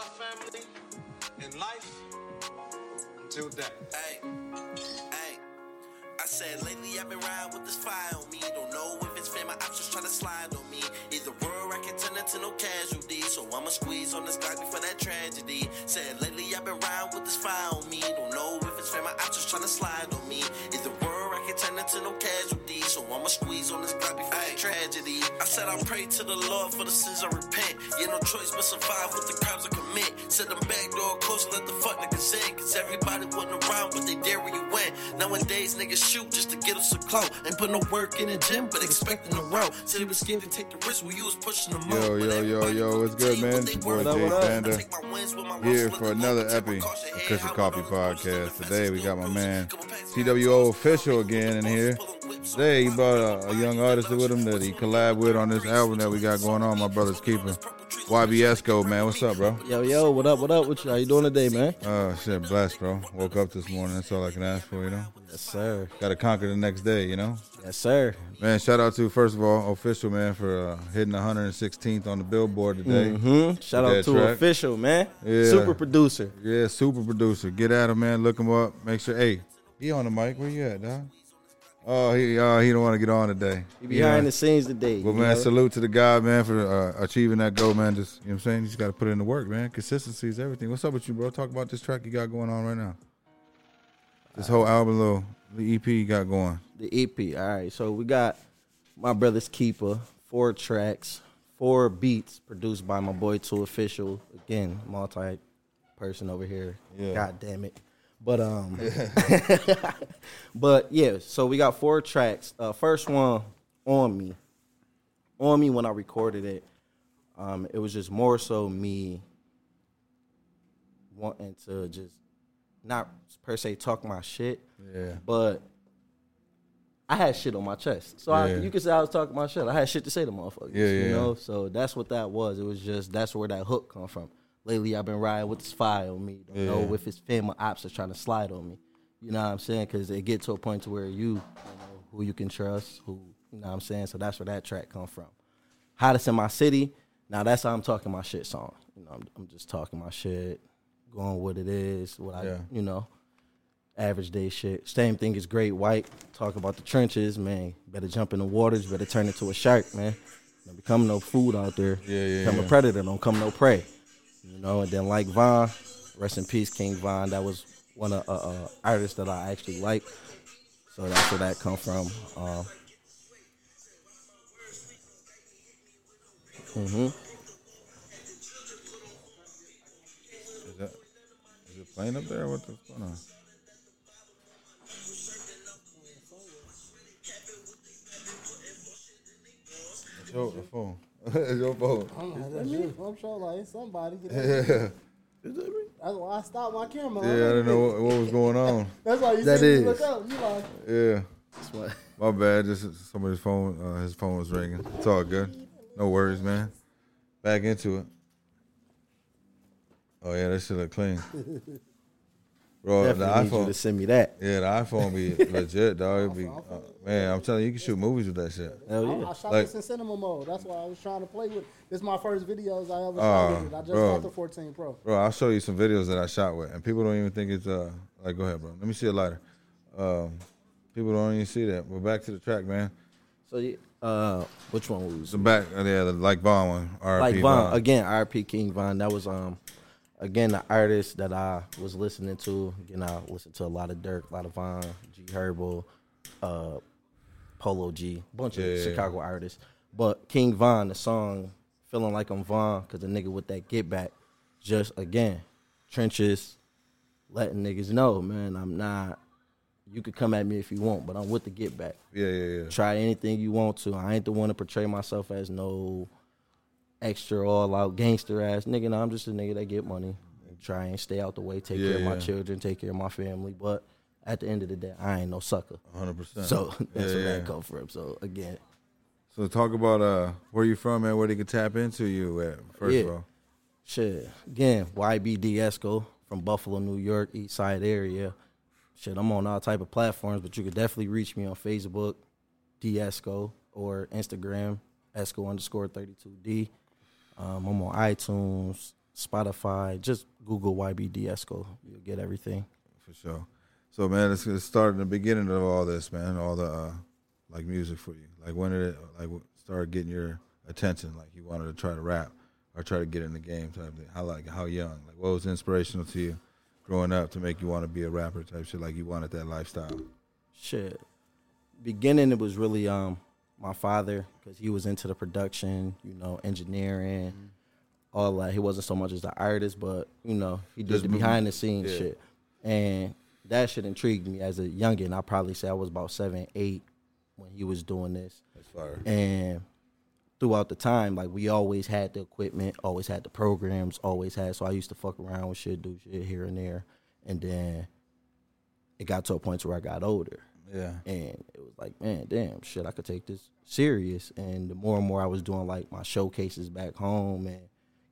our family in life until death. Hey, hey. I said lately I've been riding with this fire on me. Don't know if it's fame, my just trying to slide on me. Either world I can turn into no casualty. So I'ma squeeze on this Glock before that tragedy. Said lately I've been riding with this fire on me. Don't know if it's fame, my just trying to slide on me. Either world I can turn into no casualty. So I'ma squeeze on this Glock before tragedy. I said I pray to the Lord for the sins I repent. Yeah, no choice but survive with the crimes I commit. Said them back door closed, let the fuck niggas in. Cause everybody wasn't around, but they dare where you went. Nowadays, niggas shoot just to get us a clout. Ain't put no work in the gym, but expecting a route. Said he was scared to take the risk when you was pushing them Yo. But yo, yo, yo, what's good, man? It's your boy. Jay I Panda take my wins with my here for another Lord take epi precaution. of Kush and Coffee I roll, roll, Podcast. Today we got my man 2Offishall again in here. Today he brought a, a young artist with him that he collab with on this album that we got going on. My brother's keeping. YB Esco, man. What's up, bro? Yo, yo, what up, what up? What you, how you doing today, man? Oh shit, blessed, bro. Woke up this morning. That's all I can ask for, you know. Yes, sir. Got to conquer the next day, you know. Yes, sir. Man, shout out to first of all official man for uh, hitting 116th on the Billboard today. hmm Shout out to track. official, man. Yeah. Super producer. Yeah, super producer. Get at him, man. Look him up. Make sure. Hey, he on the mic. Where you at, dog? Oh, he uh, he don't want to get on today. He behind the scenes today. You man, know? salute to the guy, man, for uh, achieving that goal, man. Just you know what I'm saying. You just got to put in the work, man. Consistency is everything. What's up with you, bro? Talk about this track you got going on right now. This whole album, little the EP you got going. the EP. All right, so we got my brother's keeper, four tracks, four beats produced by my boy 2Offishall. Again, multi person over here. Yeah. God damn it. But um, but yeah. So we got four tracks. Uh, first one on me, on me when I recorded it. Um, it was just more so me wanting to just not per se talk my shit, Yeah. but I had shit on my chest. So I, you could say I was talking my shit. I had shit to say to motherfuckers. Yeah, yeah, You know, so that's what that was. It was just that's where that hook come from. Lately, I've been riding with this fire on me. Don't Yeah. know if it's family ops are trying to slide on me. You know what I'm saying? Because it get to a point to where you, you know, who you can trust, who you know what I'm saying. So that's where that track come from. Hottest in my city. Now that's how I'm talking my shit song. You know, I'm, I'm just talking my shit, going what it is, what I, Yeah. you know, average day shit. Same thing as Great White. Talk about the trenches, man. Better jump in the waters. Better turn into a shark, man. Don't become no food out there. Yeah, yeah, Become yeah. a predator. Don't come no prey. You know. And then like Von, rest in peace, King Von. That was one of uh, uh, artists that I actually like. So that's where that come from. Um, hmm Is that is it playing up there? What the going on? It's the phone. It's your phone. I'm, that's me. I'm sure like it's somebody. Get Yeah, That's why I stopped my camera. yeah. I didn't know what, what was going on. That's why you That said you is. look up. You like, Yeah, That's what. my bad. Just somebody's phone. Uh, his phone was ringing. It's all good. No worries, man. Back into it. Oh yeah, that shit look clean. Bro, the Definitely need you iPhone. to send me that. Yeah, the iPhone be legit, dog. It be, uh, man, I'm telling you, you can shoot movies with that shit. Hell I, yeah. I shot Like- this in cinema mode. That's why I was trying to play with. This is my first videos I ever Oh, shot with it. I just bro. got the 14 Pro. Bro, I'll show you some videos that I shot with, and people don't even think it's uh like. Go ahead, bro. Let me see a lighter. Um, people don't even see that. We're back to the track, man. So yeah, uh, which one was The back, uh, yeah, the like Von one. R.I.P. like Von Vaughn. again? RP King Von. That was um again the artist that I was listening to. Again, I listened to a lot of Durk, a lot of Von, G Herbo, uh, Polo G, bunch Yeah, of. Chicago artists. But King Von, the song "Feeling Like I'm Von," because the nigga with that get back, just again trenches, letting niggas know, man, I'm not. You could come at me if you want, but I'm with the get back Yeah, yeah, yeah. try anything you want to. I ain't the one to portray myself as no extra all out gangster ass nigga. No, I'm just a nigga that get money. And try and stay out the way, take care of my yeah. children, take care of my family. But at the end of the day, I ain't no sucker. 100. percent So that's yeah, where yeah. that come from. So again, So talk about uh where you from, man. Where they can tap into you at first Yeah. of all. shit. Again, YBD Esco from Buffalo, New York, East Side area. Shit, I'm on all type of platforms, but you could definitely reach me on Facebook, Esco, or Instagram, Esco underscore 32D. Um, I'm on iTunes, Spotify. Just Google YBD Esco. You'll get everything. for sure. So man, let's, let's start in the beginning of all this, man. All the uh, like music for you. Like when did it like start getting your attention? Like you wanted to try to rap or try to get in the game type thing. How like how young? Like what was inspirational to you growing up to make you want to be a rapper type shit? Like you wanted that lifestyle. Shit. Beginning, it was really um my father because he was into the production, you know, engineering, all that. He wasn't so much as the artist, but you know, he did Just the behind the scenes yeah. shit, and that shit intrigued me as a youngin. I probably say I was about seven, eight when he was doing this. That's fire. And throughout the time, like we always had the equipment, always had the programs, always had. So I used to fuck around with shit, do shit here and there, and then it got to a point where I got older, Yeah. and it was like, man, damn, shit, I could take this serious. And the more and more I was doing like my showcases back home and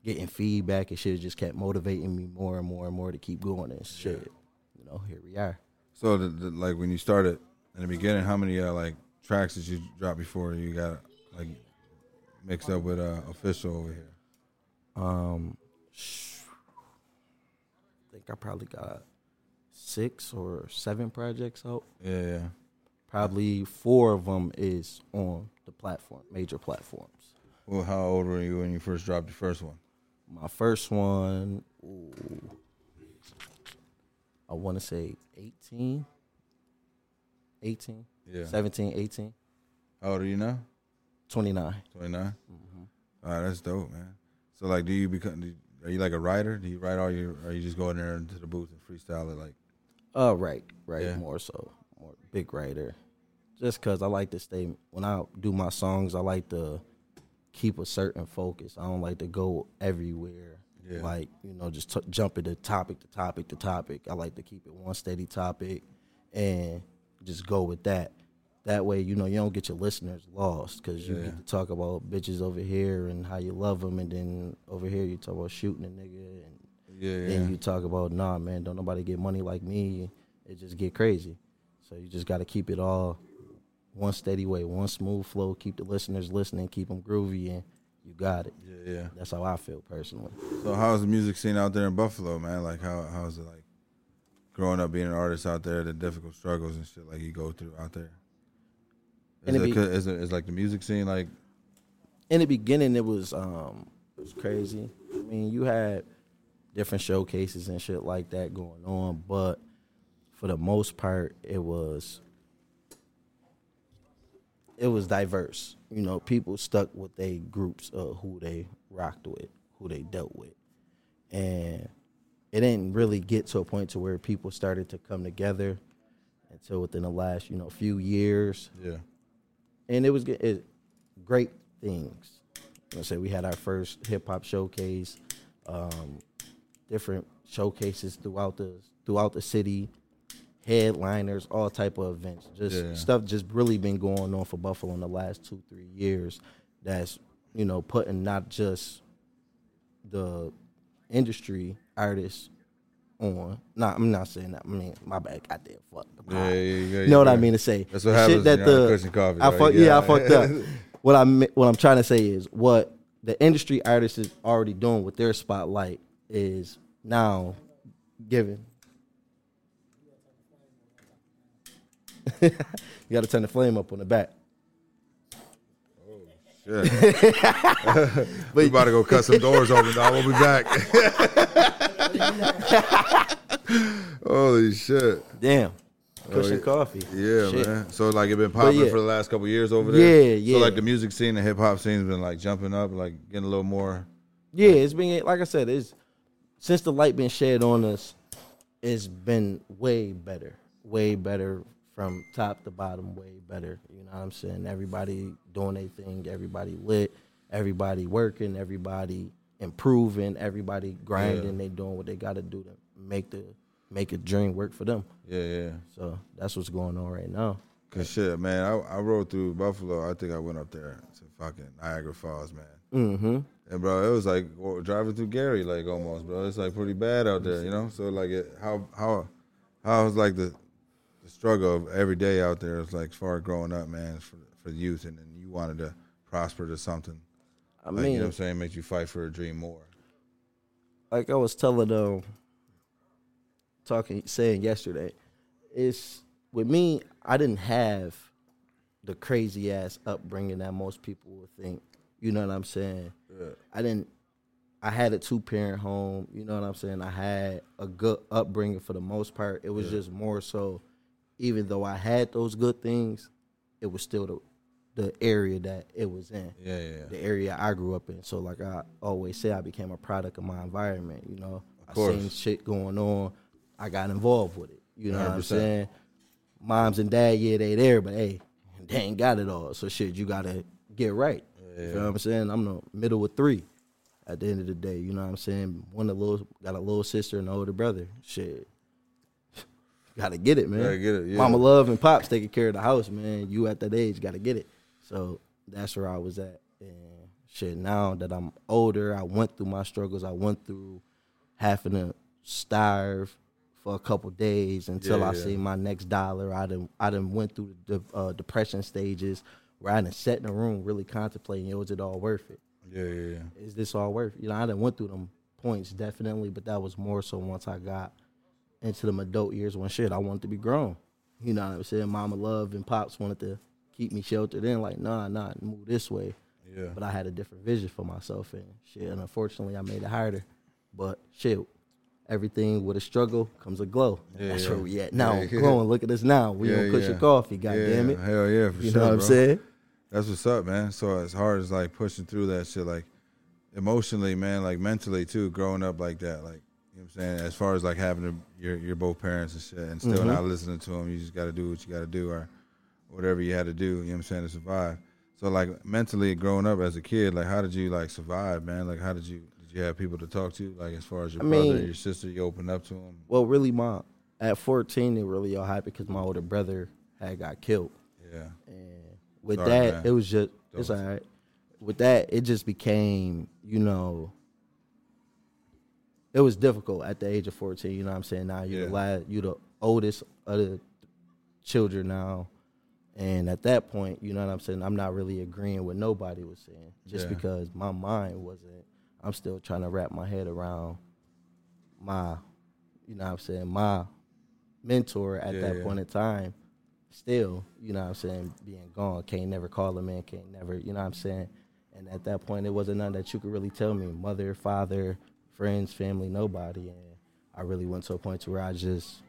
getting feedback and shit, it just kept motivating me more and more and more to keep going and shit. You know, here we are. So the, the, like when you started in the beginning, how many uh, like tracks did you drop before you got like mixed up with uh, official over here? Um, sh- I think I probably got six or seven projects out. Yeah, yeah. Probably four of them is on the platform, major platforms. Well, how old were you when you first dropped your first one? My first one, ooh, I want to say 18, 18, Yeah. 17, 18, How old are you now? 29. 29? Mm-hmm. All right, that's dope, man. So, like, do you become, do, are you like a writer? Do you write all your, or you just go in there into the booth and freestyle it? Like, Uh, right, right, Yeah. more so, more big writer. Just cause I like to stay when I do my songs, I like to keep a certain focus. I don't like to go everywhere. Yeah. Like you know, just t- jump into topic to topic to topic. I like to keep it one steady topic, and just go with that. That way, you know, you don't get your listeners lost because you Yeah. get to talk about bitches over here and how you love them, and then over here you talk about shooting a nigga and yeah, yeah. then you talk about nah man don't nobody get money like me it just get crazy so you just got to keep it all one steady way one smooth flow keep the listeners listening keep them groovy and you got it yeah, yeah. that's how i feel personally So, how's the music scene out there in Buffalo, man? Like, how how's it like growing up being an artist out there? The difficult struggles and shit like you go through out there. Is it, be- is it is like the music scene like in the beginning it was um it was crazy i mean you had different showcases and shit like that going on but for the most part it was it was diverse. You know people stuck with their groups of who they rocked with who they dealt with. And it didn't really get to a point to where people started to come together until within the last you know few years. Yeah. And it was it, great things. I say we had our first hip hop showcase, um, different showcases throughout the throughout the city, headliners, all type of events. Just Yeah. stuff just really been going on for Buffalo in the last two three years. That's you know putting not just the industry artists on. Nah, I'm not saying that. I mean, my bad. Goddamn, fuck. yeah yeah, yeah, You know what I mean to say. That's what The happens shit that when you're on the- Coffee, I right? fuck, You yeah, I fucked up. what I'm what I'm trying to say is what the industry artist is already doing with their spotlight is now given. you got to turn the flame up on the back. Oh, yeah. we about to go cut some doors open, dog. We'll be back. Holy shit. Damn, yeah. coffee. Yeah, Shit. man. So like it been popping yeah. for the last couple years over there. Yeah, yeah. So like the music scene, the hip hop scene's been like jumping up, like getting a little more. Yeah, it's been like I said, it's since the light been shed on us, it's been way better, way better from top to bottom, way better. You know what I'm saying? Everybody doing their thing, everybody lit, everybody working, everybody improving, everybody grinding. They doing what they got to do to make the make a dream work for them. Yeah, yeah. So that's what's going on right now. Cause shit, man, I, I rode through Buffalo. I think I went up there to fucking Niagara Falls, man. Mm-hmm. And bro, it was like driving through Gary, like almost, bro. It's like pretty bad out there, you know. So like, it, how how how was like the the struggle of every day out there? It's like as far as growing up, man, for for the youth, and then you wanted to prosper to something. I Like, mean, you know what I'm saying? Makes you fight for a dream more. like I was telling um talking saying yesterday, it's with me, I didn't have the crazy ass upbringing that most people would think. You know what I'm saying? I didn't I had a two parent home, you know what I'm saying? I had a good upbringing for the most part. It was just more so even though I had those good things, it was still the the area that it was in Yeah, yeah, yeah. the area I grew up in. So like I always say, I became a product of my environment. You know, I seen shit going on. I got involved with it. You know what I'm saying? Moms and dad, yeah, they there, but hey, they ain't got it all. So shit, you gotta get right. You know what I'm saying? I'm the middle of three. At the end of the day, you know what I'm saying? One of the little got a little sister and an older brother. Shit. gotta get it, man. Gotta get it, yeah. Mama love and pops taking care of the house, man. You at that age, gotta get it. So that's where I was at. And shit, now that I'm older, I went through my struggles. I went through having to starve for a couple days until Yeah, I yeah. see my next dollar. I didn't I didn't went through the uh, depression stages where I done sat in a room really contemplating, was it all worth it? Yeah, yeah, yeah. Is this all worth it? You know, I didn't went through them points definitely, but that was more so once I got into the adult years when shit, I wanted to be grown. You know what I'm saying? Mama love and pops wanted to keep me sheltered in, like, nah, nah, move this way. Yeah. But I had a different vision for myself and shit. And unfortunately I made it harder. But shit, everything with a struggle comes a glow. Yeah, that's yeah. where we at now. Yeah. Growing. Look at us now. We Yeah, on Kush yeah. and coffee, god yeah, damn it. Hell yeah, for You sure. You know what I'm bro. saying? That's what's up, man. So as hard as like pushing through that shit, like emotionally, man, like mentally too, growing up like that, like you know what I'm saying. As far as like having to, your your both parents and shit, and still Mm-hmm. not listening to them, you just got to do what you got to do, or whatever you had to do. You know what I'm saying to survive. So like mentally growing up as a kid, like how did you like survive, man? Like how did you did you have people to talk to? Like as far as your I brother, mean- your sister, you open up to them. Well, really, my at 14, they really all happy because my older brother had got killed. Yeah, And with Sorry, that, man. it was just it's all Don't. right. With that, it just became, you know, it was difficult at the age of 14. You know what I'm saying? Now you're the Yeah. last, you the oldest of the children now. And at that point, you know what I'm saying? I'm not really agreeing with nobody was saying just Yeah. because my mind wasn't. I'm still trying to wrap my head around my, you know what I'm saying, my mentor at Yeah, that yeah. point in time. Still, you know what I'm saying, being gone, can't never call him in, can't never, you know what I'm saying. And at that point, it wasn't nothing that you could really tell me, mother, father, friends, family, nobody. And I really went to a point to where I just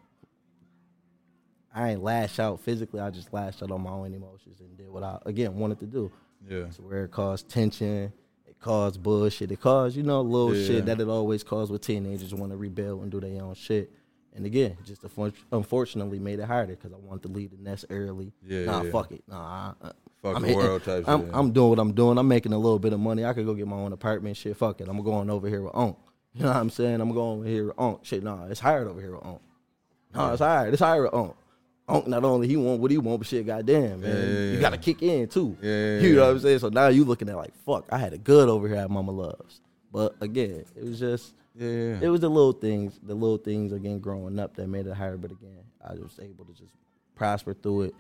I ain't lash out physically. I just lashed out on my own emotions and did what I again wanted to do. yeah, To where it caused tension, it caused bullshit, it caused you know little Yeah. shit that it always caused with teenagers want to rebel and do their own shit. And again, just unfor- unfortunately made it harder because I wanted to leave the nest early. Yeah, nah, yeah. fuck it. Nah, I, uh, Fuck I'm the hitting- world type I'm, shit. I'm doing what I'm doing. I'm making a little bit of money. I could go get my own apartment. Shit, fuck it. I'm going over here with Onk. You know what I'm saying? I'm going over here with Onk. Shit, nah, it's hired over here with Onk. No, it's hired. It's hired with Onk. Not only he want what he want, but shit, goddamn, man, Yeah, yeah, you got to kick in too. Yeah, you know what I'm saying? So now you looking at like, fuck, I had a good over here at Mama Loves. But again, it was just, yeah, yeah. it was the little things, the little things again growing up that made it higher. But again, I was able to just prosper through it,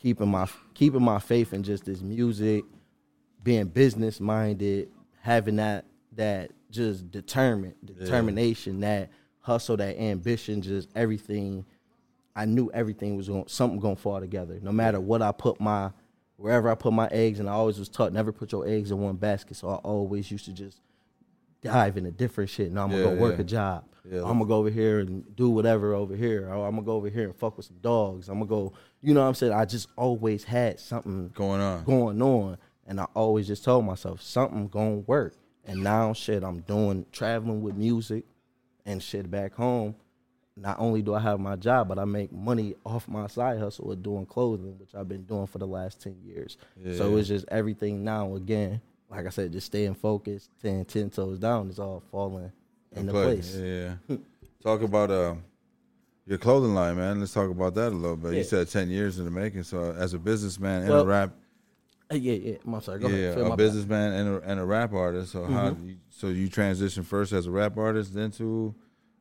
keeping my keeping my faith in just this music, being business minded, having that that just determined determination, that hustle, that ambition, just everything. I knew everything was going something gonna fall together. No matter what I put my wherever I put my eggs, and I always was taught never put your eggs in one basket. So I always used to just dive into different shit. No, I'm gonna Yeah, go work yeah. a job. Yeah. I'm gonna go over here and do whatever over here. Or I'm gonna go over here and fuck with some dogs. I'm gonna go. You know what I'm saying? I just always had something Going on. going on, and I always just told myself something gonna work. And now shit, I'm doing traveling with music and shit back home. Not only do I have my job, but I make money off my side hustle with doing clothing, which I've been doing for the last ten years. So it's just everything now. Again, like I said, just staying focused, staying ten toes down it's all falling into Play. place. Yeah, yeah. talk about uh, your clothing line, man. Let's talk about that a little bit. You said ten years in the making. So, as a businessman and Well, a rap, Uh, yeah, yeah. I'm sorry. Go yeah, ahead. Fill a businessman and a, and a rap artist. So, how? Mm-hmm. You, so you transition first as a rap artist, then to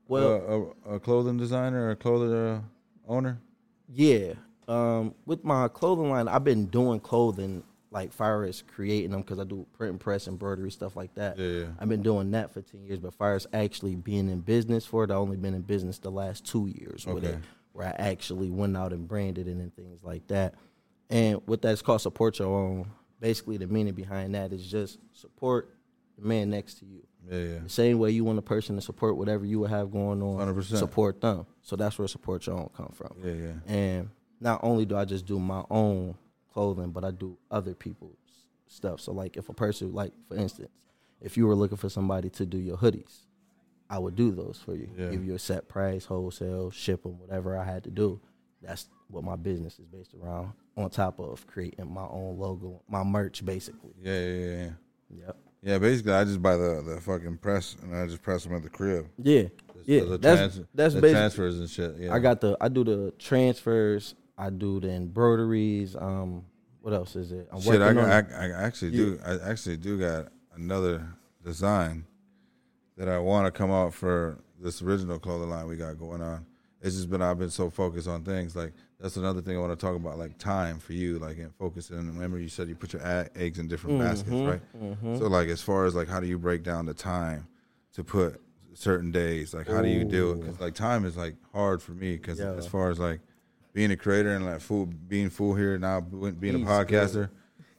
Well- uh, a, a clothing designer or a clothing uh, owner. Yeah. Um, with my clothing line, I've been doing clothing like far as creating them because I do print and press embroidery stuff like that. Yeah, yeah. I've been doing that for ten years, but far as actually being in business for it, I only been in business the last two years with it, where I actually went out and branded it and things like that. And what that's called support your own. Basically, the meaning behind that is just support the man next to you. Yeah, yeah. The same way you want a person to support whatever you would have going on, 100%. support them. So that's where support your own come from. Yeah, yeah. And not only do I just do my own clothing, but I do other people's stuff. So like if a person like for instance, if you were looking for somebody to do your hoodies, I would do those for you. Yeah. Give you a set price, wholesale, ship them, whatever I had to do. That's what my business is based around. On top of creating my own logo, my merch, basically. Yeah, yeah, yeah, yeah. Yep. Yeah, basically, I just buy the, the fucking press and I just press them at the crib. Yeah. Yeah. the that's trans- that's the transfers and shit. Yeah, I got the I do the transfers. I do the embroideries. Um, what else is it? I'm shit. I, I, I actually do. I actually do got another design that I want to come out for this original clothing line we got going on. It's just been I've been so focused on things like that's another thing I want to talk about, like time for you, like and focusing. Remember, you said you put your a- eggs in different mm-hmm, baskets, right? Mm-hmm. So, like as far as like how do you break down the time to put certain days? Like how do you do it? Because like time is like hard for me because Yeah. as far as like being a creator and like full being full here now, being a He's podcaster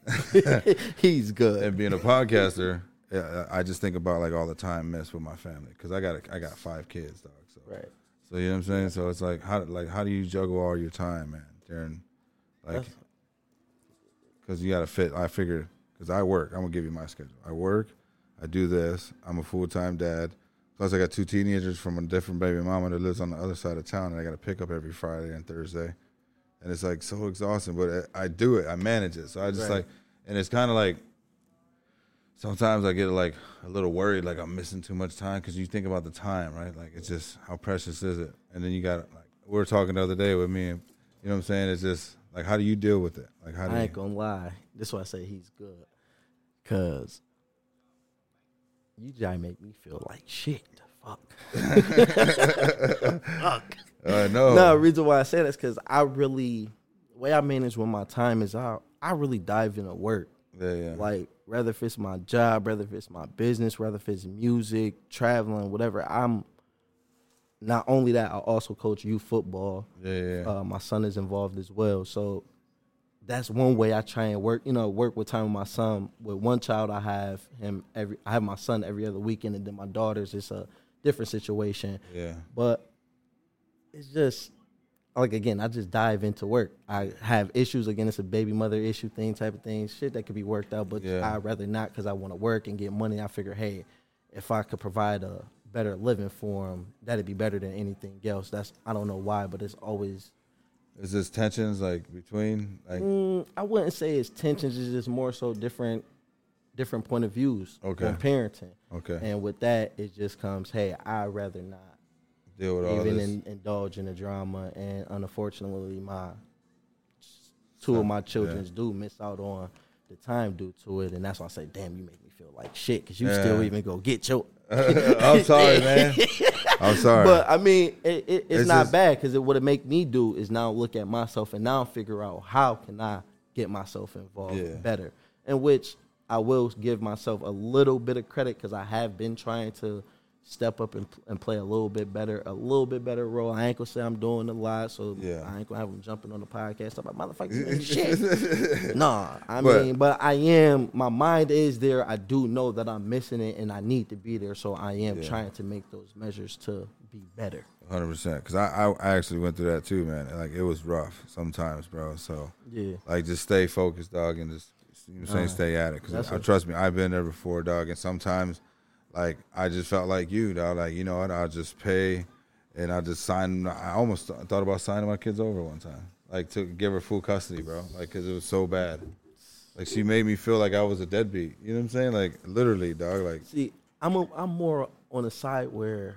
He's good. and being a podcaster, yeah, I just think about like all the time missed with my family because I got a, I got five kids, dog. So, Right. So you know what I'm saying. So it's like how like how do you juggle all your time, man? During like because you got to fit. I figure because I work. I'm gonna give you my schedule. I work. I do this. I'm a full time dad. Plus, I got two teenagers from a different baby mama that lives on the other side of town, and I got to pick up every Friday and Thursday. And it's like so exhausting, but I, I do it. I manage it. So I just Right. like, and it's kind of like sometimes I get like a little worried, like I'm missing too much time because you think about the time, right? Like it's just how precious is it? And then you got like we were talking the other day with me, and you know what I'm saying? It's just like how do you deal with it? Like how do I you? ain't gonna lie. This is why I say he's good. Cause you to make me feel like shit. Fuck. Fuck. I know. No, the reason why I say that is because I really, the way I manage when my time is out, I really dive into work. yeah, yeah. Like, whether if it's my job, whether if it's my business, whether if it's music, traveling, whatever, I'm not only that, I also coach youth football. yeah, yeah, yeah. Uh, my son is involved as well. So that's one way I try and work, you know, work with time with my son. With one child, I have him every, I have my son every other weekend, and then my daughters, it's a different situation. yeah. But it's just like again, I just dive into work. I have issues again. It's a baby mother issue thing, type of thing, shit that could be worked out. But Yeah. I'd rather not because I want to work and get money. I figure, hey, if I could provide a better living for them, that'd be better than anything else. That's I don't know why, but it's always. Is this tensions like between like Mm, I wouldn't say it's tensions. It's just more so different, different point of views Okay. on parenting. okay And with that, it just comes, hey, I'd rather not deal with all even this? in, indulge in the drama. And unfortunately, my two of my children do miss out on the time due to it, and that's why I say, "Damn, you make me feel like shit," because you still even go get your. I'm sorry, man. I'm sorry. But I mean, it, it, it's, It's not just- bad because it, what it make me do is now look at myself and now figure out how can I get myself involved Yeah. better. In which I will give myself a little bit of credit because I have been trying to step up and, and play a little bit better, a little bit better role. I ain't gonna say I'm doing a lot, so Yeah. I ain't gonna have them jumping on the podcast. I'm like, motherfucker, you shit. nah, I But- mean, but I am. My mind is there. I do know that I'm missing it, and I need to be there. So I am Yeah. trying to make those measures to be better. Hundred percent. Because I, I actually went through that too, man. Like it was rough sometimes, bro. So Yeah. like just stay focused, dog, and just you know what I'm saying Uh, stay at it. Because trust me, I've been there before, dog. And sometimes, like I just felt like you, dog. Like you know what? I'll just pay, and I just sign. I almost th- thought about signing my kids over one time, like to give her full custody, bro. Like because it was so bad. Like she made me feel like I was a deadbeat. You know what I'm saying? Like literally, dog. Like See, I'm a, I'm more on the side where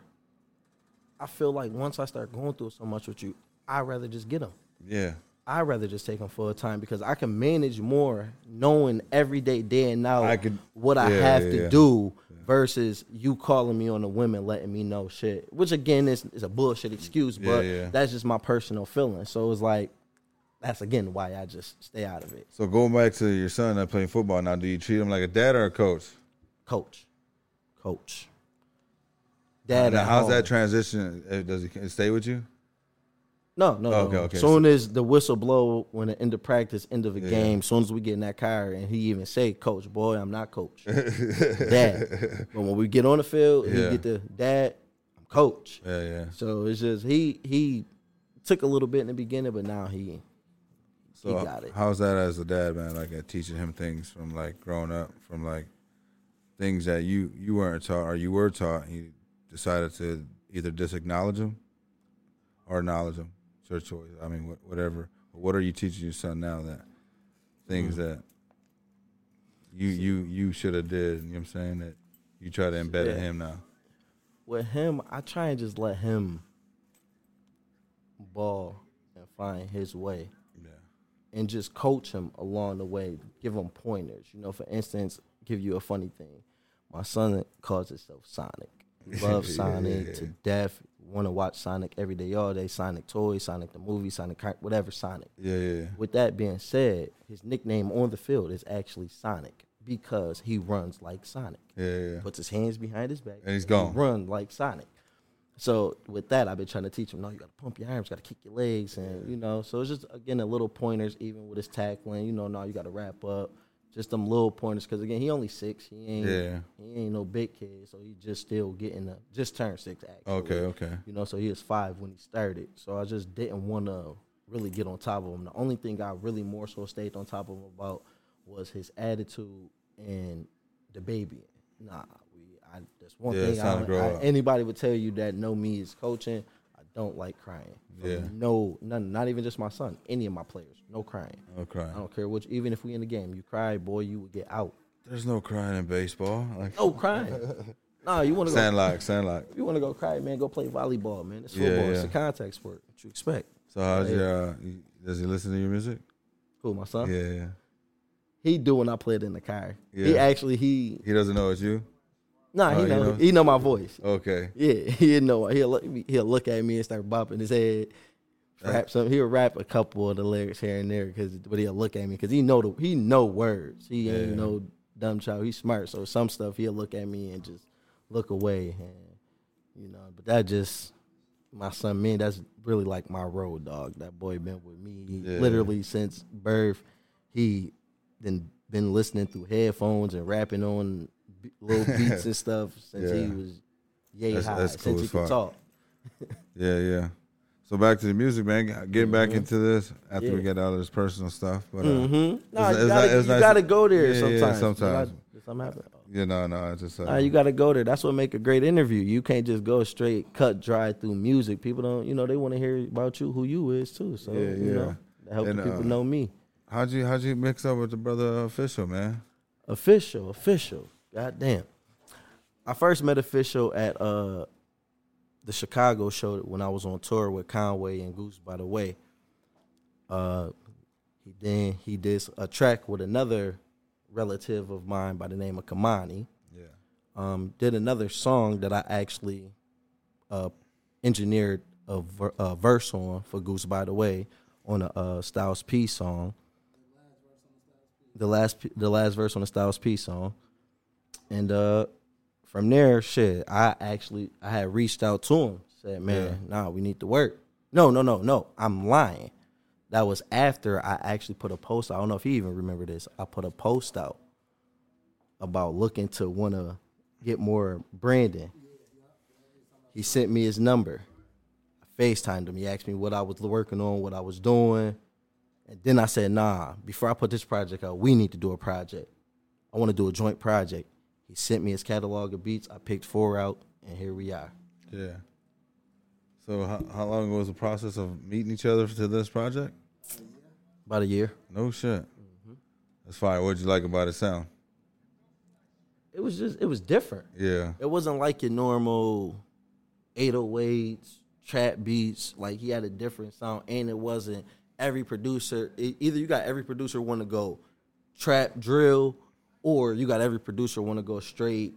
I feel like once I start going through so much with you, I'd rather just get them. yeah, I'd rather just take them full time because I can manage more knowing every day, day and now, I could- what I yeah, have yeah, to yeah. do versus you calling me on the women, letting me know shit. Which again is, is a bullshit excuse, but that's just my personal feeling. So it's like that's again why I just stay out of it. So going back to your son that playing football now, do you treat him like a dad or a coach? Coach, coach, dad. Now, how's home. that transition? Uh, Does he stay with you? No, no, Okay, no. okay. Soon as the whistle blow when the end of practice, end of a Yeah. game, soon as we get in that car and he even say, "Coach, boy, I'm not coach, dad." But when we get on the field, Yeah. he get the dad, I'm coach. Yeah, yeah. So it's just he he took a little bit in the beginning, but now he So he got it. how's that as a dad, man? Like uh, teaching him things from like growing up, from like things that you you weren't taught or you were taught. You decided to either disacknowledge them or acknowledge them. It's your choice. I mean, wh- whatever. What are you teaching your son now that things Mm-hmm. that you you you should have did? You know what I'm saying that you try to embed in him now. with him, I try and just let him ball and find his way. Yeah. and just coach him along the way, give him pointers. You know, for instance, give you a funny thing. My son calls himself Sonic. Love loves Yeah, Sonic yeah. to death. Want to watch Sonic every day, all day. Sonic toys, Sonic the movie, Sonic whatever Sonic. Yeah, yeah. With that being said, his nickname on the field is actually Sonic because he runs like Sonic. Yeah, yeah. Puts his hands behind his back And he's he gone. run like Sonic. So with that, I've been trying to teach him. No, you got to pump your arms, got to kick your legs, and you know. So it's just again a little pointers, even with his tackling. You know, no, you got to wrap up. Just them little pointers, because again, he only six. He ain't. Yeah. He ain't no big kid, so he just still getting the just turned six. Actually. Okay, okay. You know, so he was five when he started. So I just didn't want to really get on top of him. The only thing I really more so stayed on top of him about was his attitude and the baby. Nah, we. I that's one Yeah, thing. I, I- anybody would tell you that know me is coaching. Don't like crying. Yeah. No, none. Not even just my son. Any of my players. No crying. Okay. I don't care which. Even if we in the game, you cry, boy, you would get out. There's no crying in baseball. Like No crying. nah, you want to go. Sandlot. If you want to go cry, man, go play volleyball, man. It's Yeah, football. It's a contact sport. What you expect? So how's Yeah. your? Uh, does he listen to your music? Who, my son? Yeah, yeah. He do when I play it in the car. Yeah. He actually he He doesn't know it's you. Nah Oh, he he know he know my voice. Okay. Yeah, he know he'll look he'll look at me and start bopping his head. Uh. Rap some. He'll rap a couple of the lyrics here and there because, but he'll look at me because he know the he know words. He ain't no dumb child. He's smart. So some stuff he'll look at me and just look away, and you know. But that just my son, man. That's really like my road dog. That boy been with me Yeah. literally since birth. He then been listening through headphones and rapping on little beats and stuff since he was yay That's- high. that's cool since he could talk. Yeah, yeah. So back to the music, man. Getting back into this after we Mm-hmm. Get out of this personal stuff, but uh, Mm-hmm. No, it's- you it's gotta, ni- it's you nice- gotta go there Yeah, yeah, sometimes. sometimes. You gotta- yeah, no, no, it's just uh, Nah, you got to go there. That's what make a great interview. You can't just go straight, cut dry through music. People don't, you know, they want to hear about you, who you is too. So Yeah, you yeah. know, that help And, the people uh, know me. how'd you how'd you mix up with the brother official, man? Official, official. God damn. I first met official at uh the Chicago show when I was on tour with Conway and Goose. By the way, uh, he then he did a track with another relative of mine by the name of Kamani. Yeah, um, did another song that I actually uh, engineered a, ver- a verse on for Goose. By the way, on a uh, Styles P song. The last the last verse on the Styles P song, and uh, from there, shit, I actually I had reached out to him, said, "Man, nah, we need to work." No, no, no, no, I'm lying. That was after I actually put a post. I don't know if he even remember this. I put a post out about looking to want to get more branding. He sent me his number. I FaceTimed him. He asked me what I was working on, what I was doing. And then I said, nah, before I put this project out, we need to do a project. I want to do a joint project. He sent me his catalog of beats. I picked four out, and here we are. yeah. So how, how long was the process of meeting each other to this project? About a year. No shit. Mm-hmm. That's fine. What'd you like about it sound? It was just, it was different. Yeah, It wasn't like your normal 808s, trap beats. Like he had a different sound, and it wasn't every producer. e- either you got every producer want to go trap drill, or you got every producer want to go straight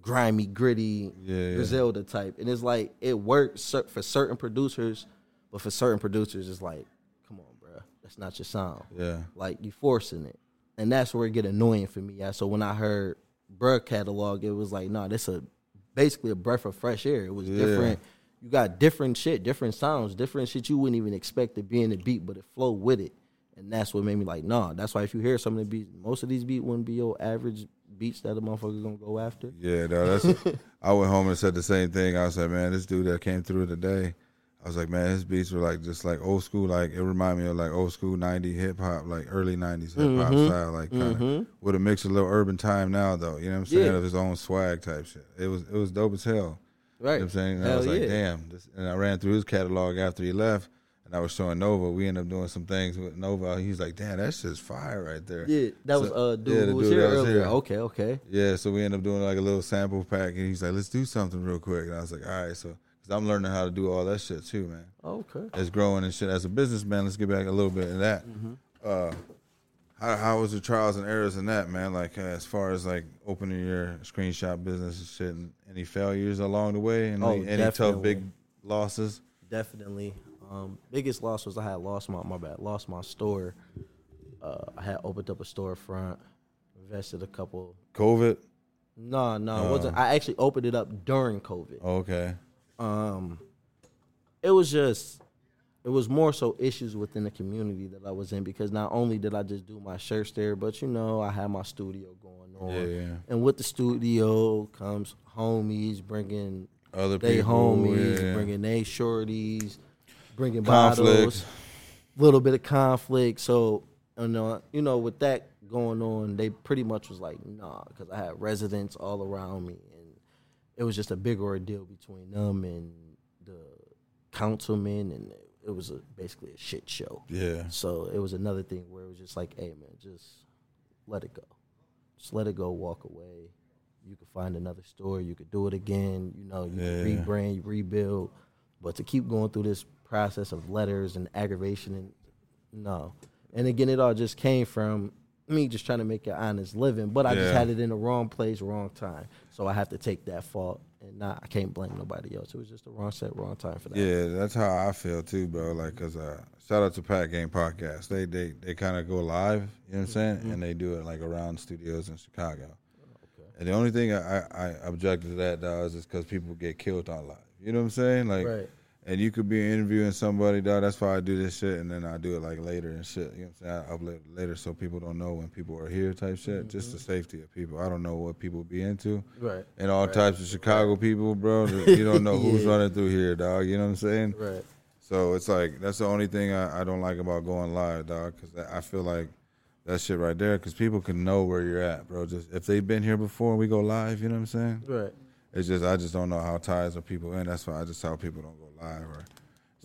grimy, gritty, Yeah. Griselda type. And it's like it works for certain producers, but for certain producers, it's like, come on, bro, that's not your sound. Yeah. Like you forcing it, and that's where it get annoying for me. Yeah. So when I heard bruh catalog, it was like, nah, this a basically a breath of fresh air. It was Yeah. different. You got different shit, different sounds, different shit you wouldn't even expect to be in the beat, but it flow with it. And that's what made me like, nah. That's why if you hear some of the beats, most of these beats wouldn't be your average beats that a motherfucker gonna go after. Yeah, no, that's. I went home and said the same thing. I was like, man, this dude that came through today. I was like, man, his beats were like just like old school, like it reminded me of like old school '90 hip hop, like early '90s hip hop Mm-hmm. style, like kind of with a mix of a little urban time now, though. You know what I'm saying? Yeah. Of his own swag type shit. It was it was dope as hell. Right. You know what I'm saying? And I was like, yeah. damn. This, and I ran through his catalog after he left, and I was showing Nova. We ended up doing some things with Nova. He's like, damn, that's just fire right there. Yeah, that was So- uh dude yeah, the who was dude here that was earlier. here. Okay, okay. Yeah, so we ended up doing like a little sample pack, and he's like, "Let's do something real quick." And I was like, "All right." So, because I'm learning how to do all that shit too, man. Okay. It's growing and shit. As a businessman, let's get back a little bit in that. Uh, how how was the trials and errors in that, man? Like uh, as far as like opening your screenshot business and shit, and any failures along the way, and Oh, any, any tough big losses. Definitely. Um, biggest loss was I had lost my my bad, lost my store. Uh, I had opened up a storefront, invested a couple. COVID. No, no, it wasn't. I actually opened it up during COVID. Okay. Um, it was just, it was more so issues within the community that I was in because not only did I just do my shirts there, but you know I had my studio going on, Yeah, yeah. and with the studio comes homies bringing Other they people. homies, yeah. bringing they shorties, bringing Conflict. bottles, little bit of conflict. So you know, you know, with that going on, they pretty much was like, nah, because I had residents all around me, and it was just a big ordeal between them and the councilman, and it was a, basically a shit show. Yeah. So it was another thing where it was just like, hey man, just let it go. Just let it go, walk away. You could find another store, you could do it again, you know, you Yeah. rebrand, you rebuild. But to keep going through this process of letters and aggravation and no. And again, it all just came from me just trying to make an honest living, but I just had it in the wrong place, wrong time. So I have to take that fault and not I can't blame nobody else. It was just the wrong set, wrong time for that. Yeah, that's how I feel too, bro. Like, cause uh, shout out to Pat Game Podcast. They they they kind of go live, you know what I'm saying, Mm-hmm. and they do it like around studios in Chicago. And the only thing I, I, I objected to that dog is just because people get killed on live. You know what I'm saying? Like, Right. And you could be interviewing somebody, dog. That's why I do this shit, and then I do it like later and shit. You know what I'm saying? I upload later so people don't know when people are here, type shit. Just the safety of people. I don't know what people be into Mm-hmm. Right. and all types of Chicago people, bro. You don't know who's Yeah. running through here, dog. You know what I'm saying? Right. So it's like that's the only thing I, I don't like about going live, dog. Because I feel like that shit right there, because people can know where you're at, bro. Just if they've been here before, we go live. You know what I'm saying? Right. It's just I just don't know how ties are people in. That's why I just tell people don't go live or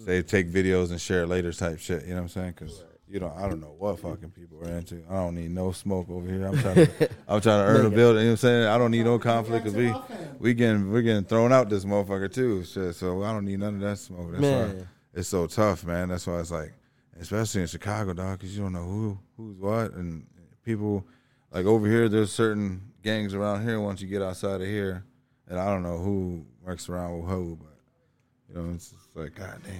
say take videos and share later type shit. You know what I'm saying? Because you know I don't know what fucking people are into. I don't need no smoke over here. I'm trying to I'm trying to earn a building. You know what I'm saying? I don't need no conflict because we we getting we getting thrown out this motherfucker too. Shit. So I don't need none of that smoke. That's why it's so tough, man. That's why it's like, especially in Chicago, dog, because you don't know who who's what, and people like over here. There's certain gangs around here. Once you get outside of here, and I don't know who works around with who, but you know, it's just like, god damn,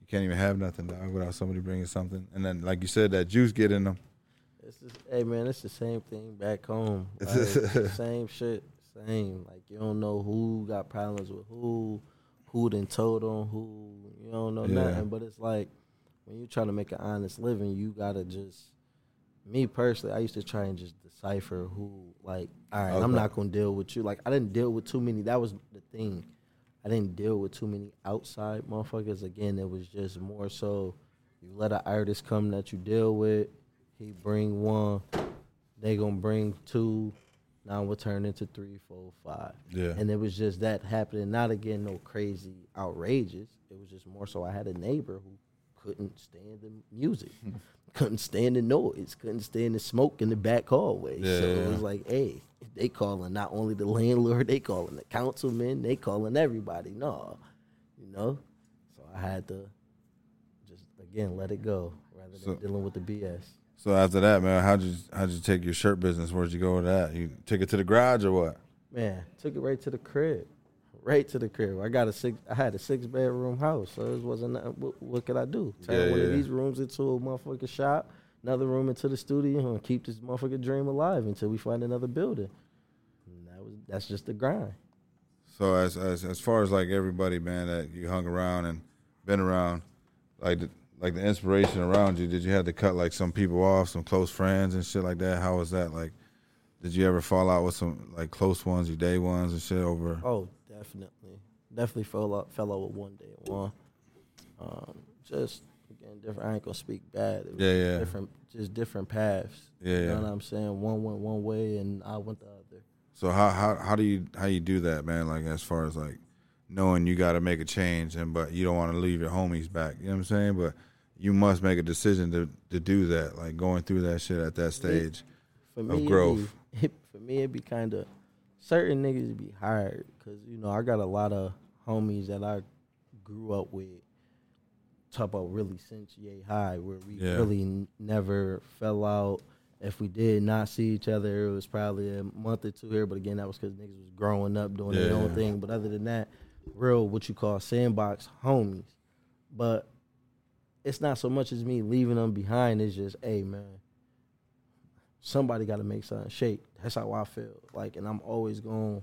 you can't even have nothing, dog, without somebody bringing something. And then, like you said, that juice get in them. It's just, hey man, it's the same thing back home. Like, it's the same shit, same. Like you don't know who got problems with who, who done told on who. You don't know Yeah. nothing. But it's like when you're trying to make an honest living, you gotta just. Me personally, I used to try and just decipher who. Like, all right, I'm not gonna deal with you. Like, I didn't deal with too many. That was the thing. I didn't deal with too many outside motherfuckers. Again, it was just more so you let an artist come that you deal with. He bring one, they gonna bring two. Now we'll turn into three, four, five. Yeah. And it was just that happening. Not again, no crazy, outrageous. It was just more so. I had a neighbor who couldn't stand the music, hmm. couldn't stand the noise, couldn't stand the smoke in the back hallway. Yeah, so it was like, hey, they calling not only the landlord, they calling the councilman, they calling everybody. No, you know. So I had to just again let it go rather than So- dealing with the BS. So after that, man, how'd you how'd you take your shirt business? Where'd you go with that? You took it to the garage or what? Man, took it right to the crib. right to the crib. I got a six. I had a six bedroom house, so it wasn't. What, what could I do? Turn Yeah, one of these rooms into a motherfucking shop, another room into the studio, and keep this motherfucking dream alive until we find another building. And that was that's just the grind. So as as as far as like everybody, man, that you hung around and been around, like the, like the inspiration around you, did you have to cut like some people off, some close friends and shit like that? How was that? Like, did you ever fall out with some like close ones, your day ones and shit over? Oh, definitely, definitely fell out fell out with one day one. Um, just again, different. I ain't gonna speak bad. It was Yeah, yeah. Different, just different paths. Yeah, You yeah. know what I'm saying? One went one way, and I went the other. So how how how do you how you do that, man? Like as far as like knowing you got to make a change, and but you don't want to leave your homies back. You know what I'm saying? But you must make a decision to to do that. Like going through that shit at that stage. For Of me, it'd growth. Be, for me, it'd be kind of certain niggas be hard because you know I got a lot of homies that I grew up with. Talk about really since yay high, where we Yeah. really n- never fell out. If we did not see each other, it was probably a month or two here. But again, that was because niggas was growing up doing their own thing. But other than that, real what you call sandbox homies. But it's not so much as me leaving them behind. It's just, hey man, somebody got to make something shake. That's how I feel. Like, and I'm always gonna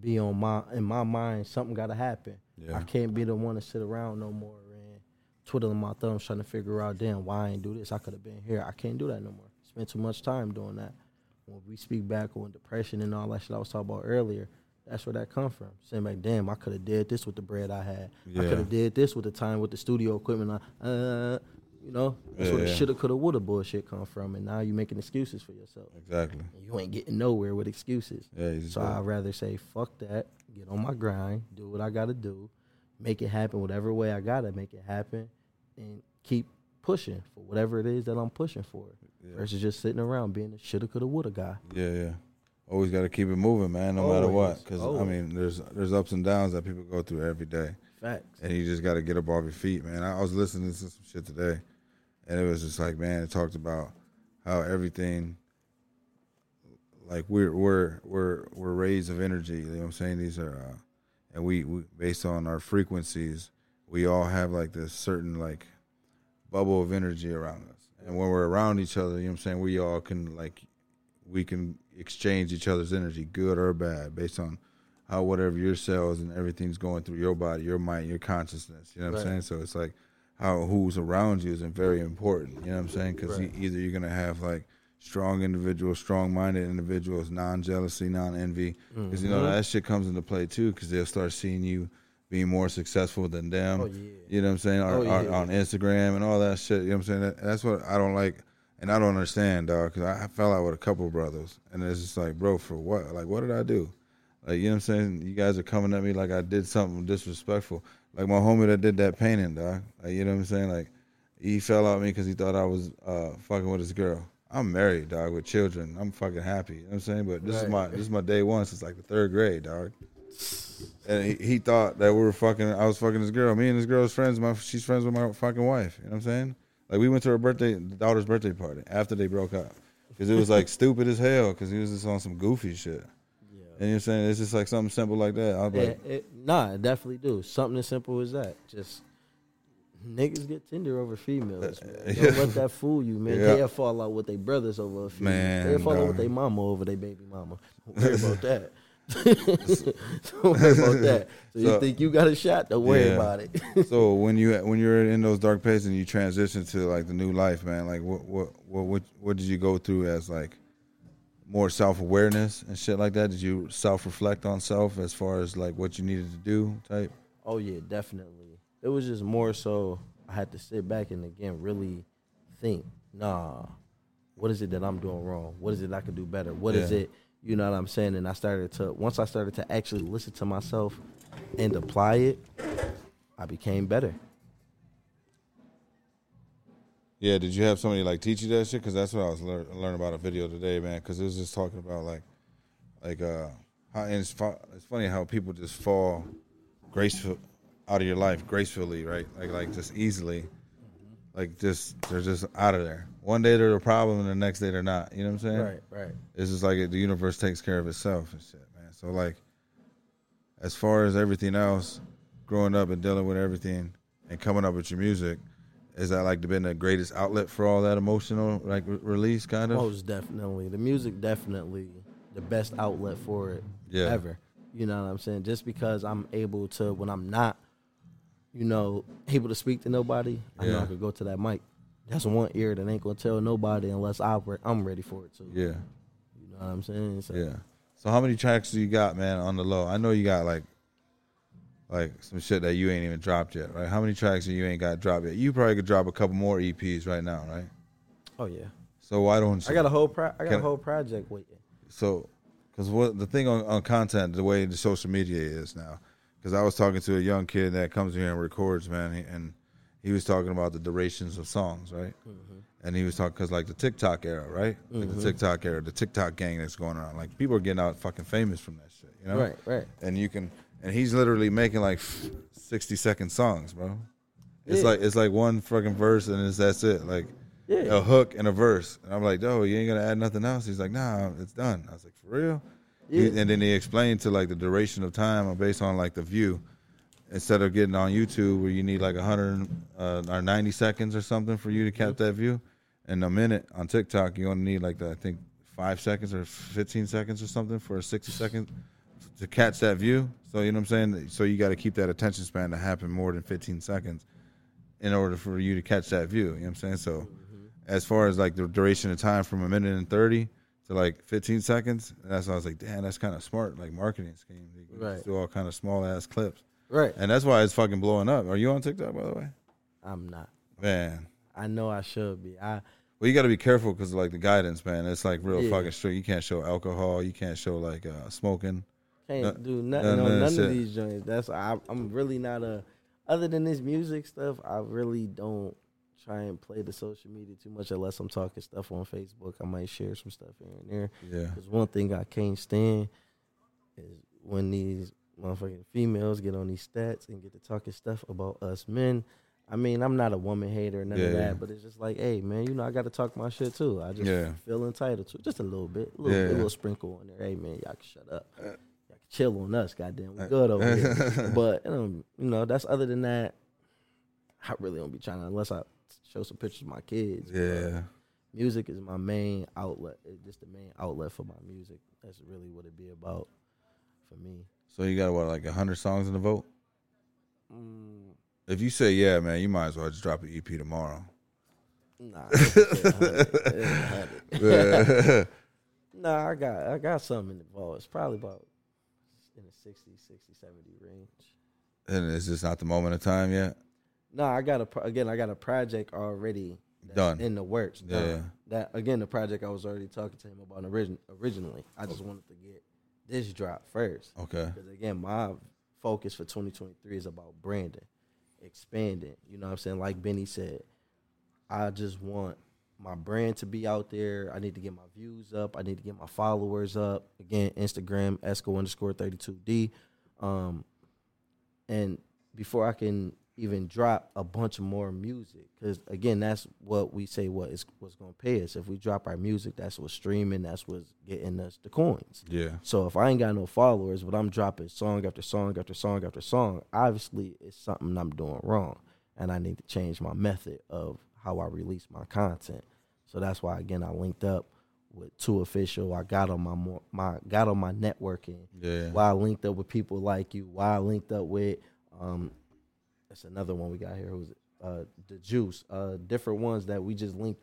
be on my in my mind. Something got to happen. Yeah. I can't be the one to sit around no more and twiddling my thumbs trying to figure out, damn, why I ain't do this? I could have been here. I can't do that no more. Spend too much time doing that. When we speak back on depression and all that shit I was talking about earlier, that's where that come from. Saying back, damn, I could have did this with the bread I had. I could have did this with the time with the studio equipment. I, uh, you know, that's where the yeah. shoulda, coulda, woulda bullshit come from. And now you making excuses for yourself. Exactly. And you ain't getting nowhere with excuses. Yeah. Just So I'd rather say, fuck that, get on my grind, do what I gotta do, make it happen whatever way I gotta make it happen, and keep pushing for whatever it is that I'm pushing for. Yeah. Versus just sitting around being a shoulda, coulda, woulda guy. Yeah, yeah. Always got to keep it moving, man. No matter what, because I mean, there's there's ups and downs that people go through every day, Facts. and you just got to get up off your feet, man. I was listening to some shit today, and it was just like, man, it talked about how everything, like we're we're we're we're rays of energy. You know what I'm saying? These are, uh, and we, we based on our frequencies, we all have like this certain like bubble of energy around us. And when we're around each other, you know what I'm saying, we all can like we can exchange each other's energy, good or bad, based on how whatever your cells and everything's going through your body, your mind, your consciousness. You know what I'm saying? So it's like how who's around you is very important. You know what I'm saying? Because Right. either you're gonna have like strong individuals, strong-minded individuals, non-jealousy, non-envy, mm-hmm. because you know that shit comes into play too. Because they'll start seeing you being more successful than them. Oh, yeah. You know what I'm saying? Or, Oh, or yeah. on Instagram and all that shit. You know what I'm saying? That, that's what I don't like, and I don't understand, dog. Because I, fell out with a couple of brothers, and it's just like, bro, for what? Like, what did I do? Like, you know what I'm saying? You guys are coming at me like I did something disrespectful. Like my homie that did that painting, dog. Like, you know what I'm saying? Like, he fell out me because he thought I was uh, fucking with his girl. I'm married, dog, with children. I'm fucking happy. You know what I'm saying? But this is my this is my day one since like the third grade, dog. And he, he thought that we were fucking. I was fucking his girl. Me and his girl's friends. My she's friends with my fucking wife. You know what I'm saying? Like we went to her birthday, daughter's birthday party after they broke up because it was like stupid as hell because he was just on some goofy shit. Yeah. And you know what I'm saying? It's just like something simple like that. I was like, It- it- nah, it definitely do. Something as simple as that. Just niggas get tender over females, man. Don't let that fool you, man. Yeah. They'll fall out with their brothers over a female. Man, They'll fall out with their mama over their baby mama. Don't worry about that. Don't worry about that. So, you think you got a shot? Don't worry Yeah. about it. so when you when you're in those dark places and you transition to like the new life, man, like what what what what, what did you go through as like more self awareness and shit like that? Did you self reflect on self as far as like what you needed to do type? Oh yeah, definitely. It was just more so I had to sit back and again really think, nah, what is it that I'm doing wrong? What is it I could do better? What is Yeah. it, you know what I'm saying? And I started to once I started to actually listen to myself and apply it, I became better. Yeah, did you have somebody like teach you that shit? Because that's what I was lear- learning about a video today, man. Because it was just talking about like, like uh, how it's, fu- it's funny how people just fall graceful out of your life gracefully, right? Like like just easily, like just they're just out of there. One day they're a problem, and the next day they're not. You know what I'm saying? right. Right. It's just like the universe takes care of itself and shit, man. So like, as far as everything else, growing up and dealing with everything and coming up with your music, is that like been the greatest outlet for all that emotional like re- release kind of? Most definitely. The music definitely the best outlet for it Yeah. ever. You know what I'm saying? Just because I'm able to when I'm not, you know, able to speak to nobody, I know. I could go to that mic. That's one ear that ain't gonna tell nobody unless I re- I'm ready for it too. Yeah, You know what I'm saying? So yeah. So how many tracks do you got, man, on the low? I know you got like like some shit that you ain't even dropped yet, right? How many tracks you ain't got dropped yet? You probably could drop a couple more EPs right now, right? Oh yeah. So why don't I got a whole pro- I got a whole project waiting. so because what the thing on, on content the way the social media is now because i was talking to a young kid that comes here and records man he- and he was talking about the durations of songs right? Mm-hmm. And he was talking because like the tiktok era right? Like the mm-hmm. tiktok era the tiktok gang that's going around. like people are getting out fucking famous from that shit you know? Right, right. and you can and he's literally making like 60 second songs bro. It's Yeah. like it's like one fucking verse and it's that's it. Like Yeah. a hook and a verse. And i'm like oh you ain't gonna add nothing else? He's like nah it's done. I was like for real? He- Yeah. and then he explained to like the duration of time based on like the view instead of getting on youtube where you need like 100 uh, or 90 seconds or something for you to catch that view in a minute on tiktok you only need like the, i think five seconds or 15 seconds or something for a 60 second to catch that view so you know what i'm saying so you got to keep that attention span to happen more than 15 seconds in order for you to catch that view. You know what I'm saying? So as far as like the duration of time from a minute and 30 to like 15 seconds, that's why I was like, damn, that's kind of smart, like marketing scheme. Just Right. do all kind of small ass clips. Right. And that's why it's fucking blowing up. Are you on TikTok, by the way? I'm not. Man. I know I should be. I Well, you got to be careful because like the guidance, man. It's like real Yeah. fucking strict. You can't show alcohol. You can't show like uh, smoking. Can't No- do nothing of on none of these joints. That's I, I'm really not a. Other than this music stuff, I really don't try and play the social media too much unless I'm talking stuff on Facebook. I might share some stuff here and there. Yeah. Because one thing I can't stand is when these motherfucking females get on these stats and get to talking stuff about us men. I mean, I'm not a woman hater, none of Yeah. that, but it's just like, hey, man, you know, I got to talk my shit too. I just Yeah. feel entitled to just a little bit, a little, bit, a little sprinkle on there. Hey, man, y'all can shut up. Uh, Y'all can chill on us, goddamn. We good over here. but um, you know, that's other than that. I really don't be trying to unless I show some pictures of my kids. Yeah. music is my main outlet. It's just the main outlet for my music. That's really what it be about for me. So you got what, like 100 songs in the vote? Mm, If you say yeah, man, you might as well just drop an EP tomorrow. nah, I can't say 100. It ain't 100. Yeah. nah, I got I got something in the vault. It's probably about in the 60, 60, 70 range. and is this not the moment of time yet. No, I got a again. I got a project already Done. in the works. Yeah. That again, the project I was already talking to him about origin, originally. I just wanted to get this drop first. Okay. Because again, my focus for 2023 is about branding, expanding. You know what I'm saying? Like Benny said, I just want my brand to be out there. I need to get my views up. I need to get my followers up. Again, Instagram, Esco underscore 32D. Um, and before I can even drop a bunch more music, because again, that's what we say what is what's gonna pay us. If we drop our music, that's what's streaming, that's what's getting us the coins. Yeah. So if I ain't got no followers, but I'm dropping song after song after song after song, obviously it's something I'm doing wrong, and I need to change my method of how I release my content. So that's why again I linked up with 2Offishall. I got on my more, my got on my networking. Yeah. Why I linked up with people like you. Why I linked up with um, that's another one we got here. Who's? Uh, the Juice. Uh, different ones that we just linked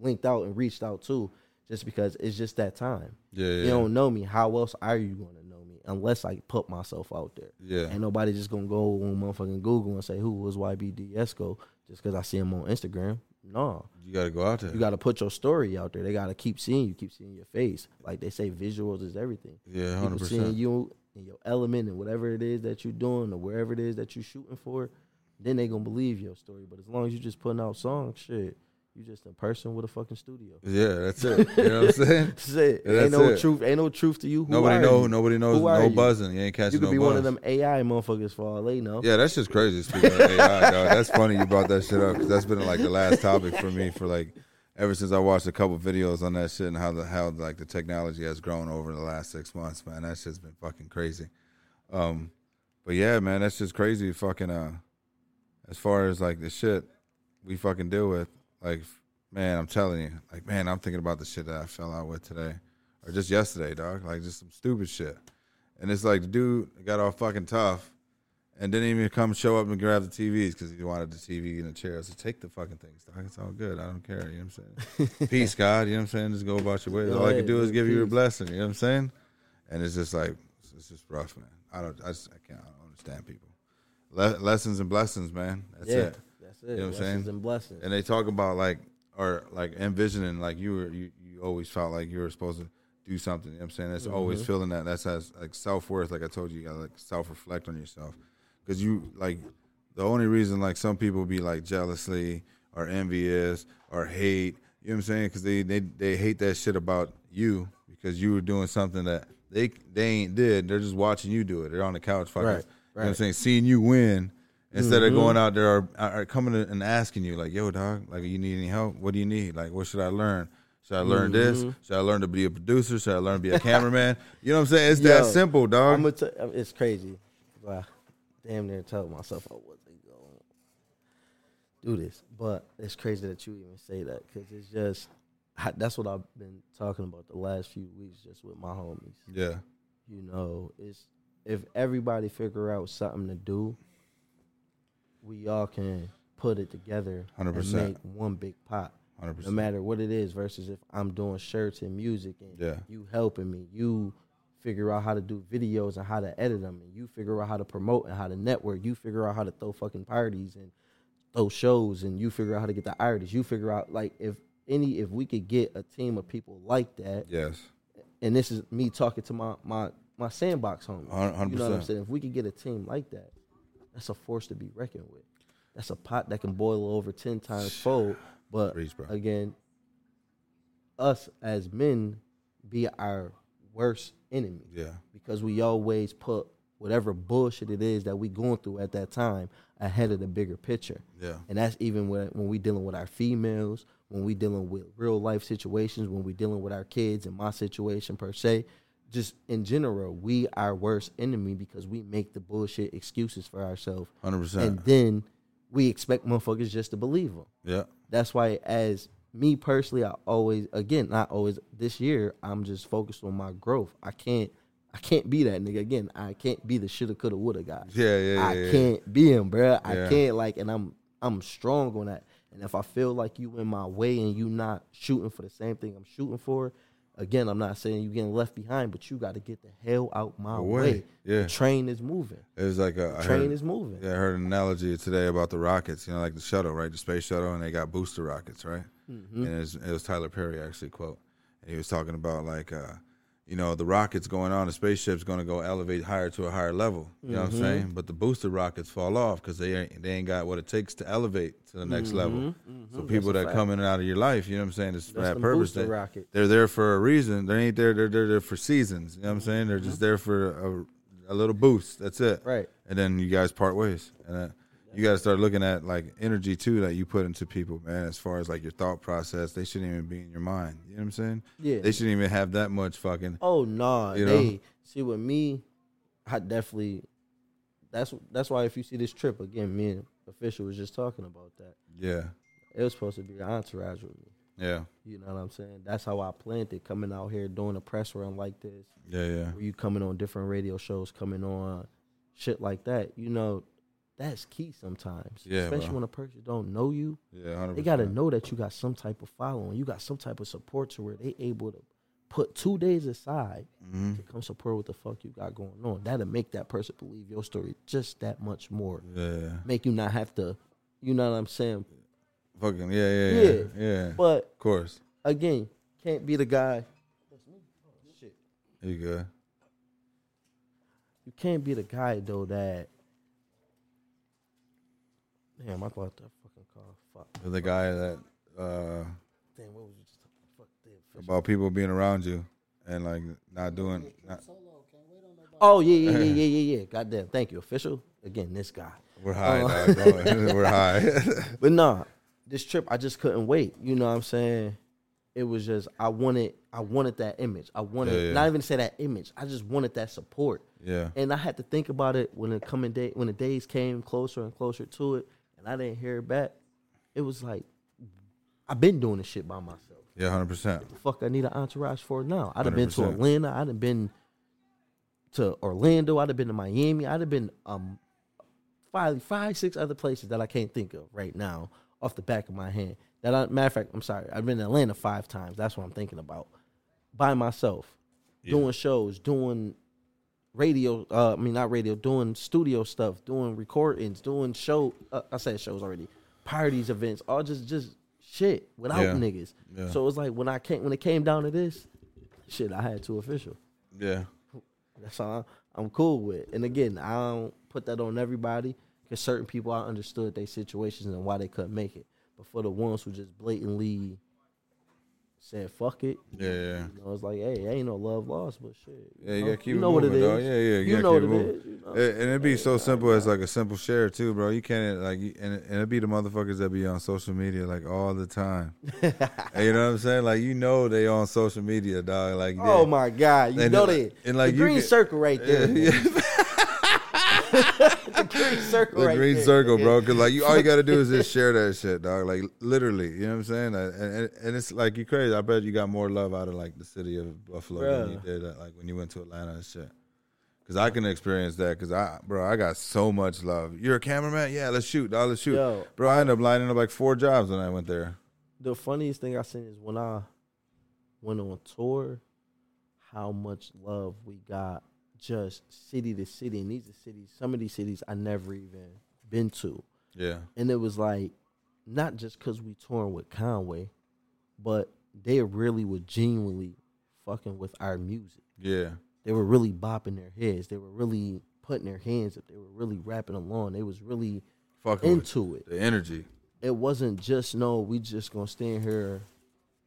linked out and reached out to, just because it's just that time. Yeah. You don't know me. How else are you gonna know me unless I put myself out there? Yeah. Ain't nobody just gonna go on motherfucking Google and say who was YBD Esco just because I see him on Instagram. No, You got to go out there. you got to put your story out there. They got to keep seeing you, keep seeing your face. Like they say, visuals is everything. yeah, hundred seeing you in your element and whatever it is that you're doing or wherever it is that you're shooting for, then they gonna believe your story. But as long as you just putting out songs, shit, you just a person with a fucking studio. Yeah, that's it. You know what I'm saying? That's it. Yeah, ain't no it. truth. Ain't no truth to you. Who nobody know. you? Nobody knows. Who No you? buzzing. You ain't catching You could no be buzz. one of them AI motherfuckers for all they know. Yeah, that's just crazy. Speaking of AI, dog, that's funny you brought that shit up because that's been like the last topic for me for like ever since I watched a couple videos on that shit and how the how like the technology has grown over the last six months. Man, that shit's been fucking crazy. Um, but yeah, man, that's just crazy. Fucking uh, as far as like the shit we fucking deal with, like, man, I'm telling you, like, man, I'm thinking about the shit that I fell out with today, or just yesterday, dog. Like, just some stupid shit. And it's like the dude got all fucking tough, and didn't even come show up and grab the TVs because he wanted the TV and the chair. I said, take the fucking things, dog. It's all good. I don't care. You know what I'm saying? Peace, God. You know what I'm saying? Just go about your way. All I can do is give you a blessing. You know what I'm saying? And it's just like it's just rough, man. I don't. I just I can't. I don't understand people. Le- lessons and blessings, man. That's yeah, it. that's it. You know what I'm saying? and blessings. And they talk about like or like envisioning like you were you, you always felt like you were supposed to do something. You know what I'm saying? That's always Mm-hmm. feeling that. That's has like self worth. Like I told you, you gotta like self reflect on yourself. Cause you like the only reason like some people be like jealously or envious or hate, you know what I'm saying? Cause they, they they hate that shit about you because you were doing something that they they ain't did. They're just watching you do it. They're on the couch fucking Right, you know I'm saying, seeing you win instead of mm-hmm. going out there or, or coming in and asking you like, "Yo, dog, like, you need any help? What do you need? Like, what should I learn? Should I learn this? Mm-hmm. Should I learn to be a producer? Should I learn to be a cameraman? You know what I'm saying? It's that simple, dog. I'm t- uh, it's crazy. Wow, damn near told myself I wasn't going to do this, but it's crazy that you even say that because it's just I, that's what I've been talking about the last few weeks, just with my homies. yeah, You know, it's if everybody figure out something to do, we all can put it together and 100%. make one big pot. 100%. No matter what it is, versus if I'm doing shirts and music and Yeah. you helping me, you figure out how to do videos and how to edit them, and you figure out how to promote and how to network. You figure out how to throw fucking parties and throw shows, and you figure out how to get the artists. You figure out like if any if we could get a team of people like that, Yes, and this is me talking to my my my sandbox homies. Hun- hundred You know what I'm saying? If we could get a team like that, that's a force to be reckoned with. That's a pot that can boil over ten times fold. But again, us as men be our worst enemy yeah, because we always put whatever bullshit it is that we going through at that time ahead of the bigger picture. yeah, And that's even when, when we dealing with our females, when we dealing with real life situations, when we dealing with our kids and my situation per se. Just in general, we our worst enemy because we make the bullshit excuses for ourselves. hundred And percent. And then we expect motherfuckers just to believe them. Yeah, That's why, as me personally, I always, again, not always. This year, I'm just focused on my growth. I can't, I can't be that nigga again. I can't be the shoulda, coulda, woulda guy. yeah, yeah, yeah. I can't be him, bruh. I Yeah. can't like, and I'm, I'm strong on that. And if I feel like you in my way and you not shooting for the same thing I'm shooting for, again, I'm not saying you're getting left behind, but you got to get the hell out my Away. way. Yeah. The train is moving. It was like a I Train heard- is moving. Yeah, I heard an analogy today about the rockets. You know, like the shuttle, right? The space shuttle, and they got booster rockets, right? Mm-hmm. And it was, it was Tyler Perry actually quote, and he was talking about like, uh, you know, the rockets going on, the spaceship's going to go elevate higher to a higher level. You know Mm-hmm. what I'm saying? But the booster rockets fall off because they ain't, they ain't got what it takes to elevate to the next level. So people Mm-hmm. a that come in and out of your life, you know what I'm saying? It's for That's that purpose. They, rockets. they're there for a reason. They ain't there. They're, they're there for seasons. You know what I'm saying? They're just there for a, a little boost. That's it. Right. And then you guys part ways. And uh, you got to start looking at like energy too that you put into people, man. As far as like your thought process, they shouldn't even be in your mind. You know what I'm saying? Yeah. They shouldn't even have that much fucking. Oh no, You they see with me, I definitely. That's that's why if you see this trip again, me and official was just talking about that. Yeah. It was supposed to be an entourage with me. Yeah. You know what I'm saying? That's how I planned it. Coming out here doing a press run like this, Yeah. Yeah. where you coming on different radio shows, coming on shit like that. You know, that's key sometimes. Yeah, especially bro. when a person don't know you. Yeah. 100%. They gotta know that you got some type of following. You got some type of support to where they able to put two days aside Mhm. to come support what the fuck you got going on. That'll make that person believe your story just that much more. Yeah. Make you not have to, you know what I'm saying? Fucking. Yeah. Yeah. Yeah. Yeah. Yeah. But of course. again, can't be the guy. Shit. You good? You can't be the guy though that. Damn, I thought that fucking call. Fuck. The guy that uh, Damn, what was you just talking? Fuck. Damn. about people being around you and like not doing. Not, Solo, can't wait on nobody. Oh yeah, yeah, yeah, yeah, yeah, yeah. Goddamn. Thank you, official. Again, this guy. we're high. Dog. We're high. But nah, this trip I just couldn't wait. You know what I'm saying? it was just I wanted I wanted that image. I wanted Yeah, yeah. not even to say that image. I just wanted that support. Yeah. And I had to think about it when the coming day when the days came closer and closer to it, and I didn't hear it back. It was like I've been doing this shit by myself. Yeah, hundred percent. The fuck I need an entourage for now. I'd have been to Atlanta. I'd have been to Orlando. I'd have been to Miami. I'd have been um five five six other places that I can't think of right now off the back of my hand. That I, matter of fact, I'm sorry. I've been to Atlanta five times. That's what I'm thinking about. By myself, doing shows, doing radio. Uh, I mean, not radio. Doing studio stuff, doing recordings, doing show. Uh, I said shows already. Parties, events, all just just shit without Yeah. niggas. Yeah. So it was like when I came when it came down to this, shit, I had to official. Yeah. That's all I'm cool with. And again, I don't put that on everybody because certain people I understood their situations and why they couldn't make it. But for the ones who just blatantly said fuck it, Yeah, yeah. you know, it's like, hey, ain't no love lost, but shit. Yeah, you know, gotta keep you it know what moving, it is. dog. Yeah, yeah, you You know what keep it it moving. is. you know. And and it'd be so simple as like a simple share too, bro. You can't like, and and it'd be the motherfuckers that be on social media like all the time. You know what I'm saying? Like you know they on social media, dog. Like Oh my god, you And know that. and like the you green get- circle right there. the green circle the right green there. circle, bro. Cause like you, all you gotta do is just share that shit, dog. Like literally, you know what I'm saying? And, and, and it's like you crazy. I bet you got more love out of like the city of Buffalo than you did uh, like when you went to Atlanta and shit. Cause I can experience that. Cause I, bro, I got so much love. You're a cameraman, yeah. Let's shoot, dog. Let's shoot, Yo. bro. I ended up lining up like four jobs when I went there. the funniest thing I seen is when I went on tour, how much love we got just city to city. And these are cities, some of these cities I never even been to. Yeah, And it was like, not just because we touring with Conway, but they really were genuinely fucking with our music. yeah, They were really bopping their heads. They were really putting their hands up. They were really rapping along. They was really fucking into it the energy. it wasn't just no, we just gonna stand here.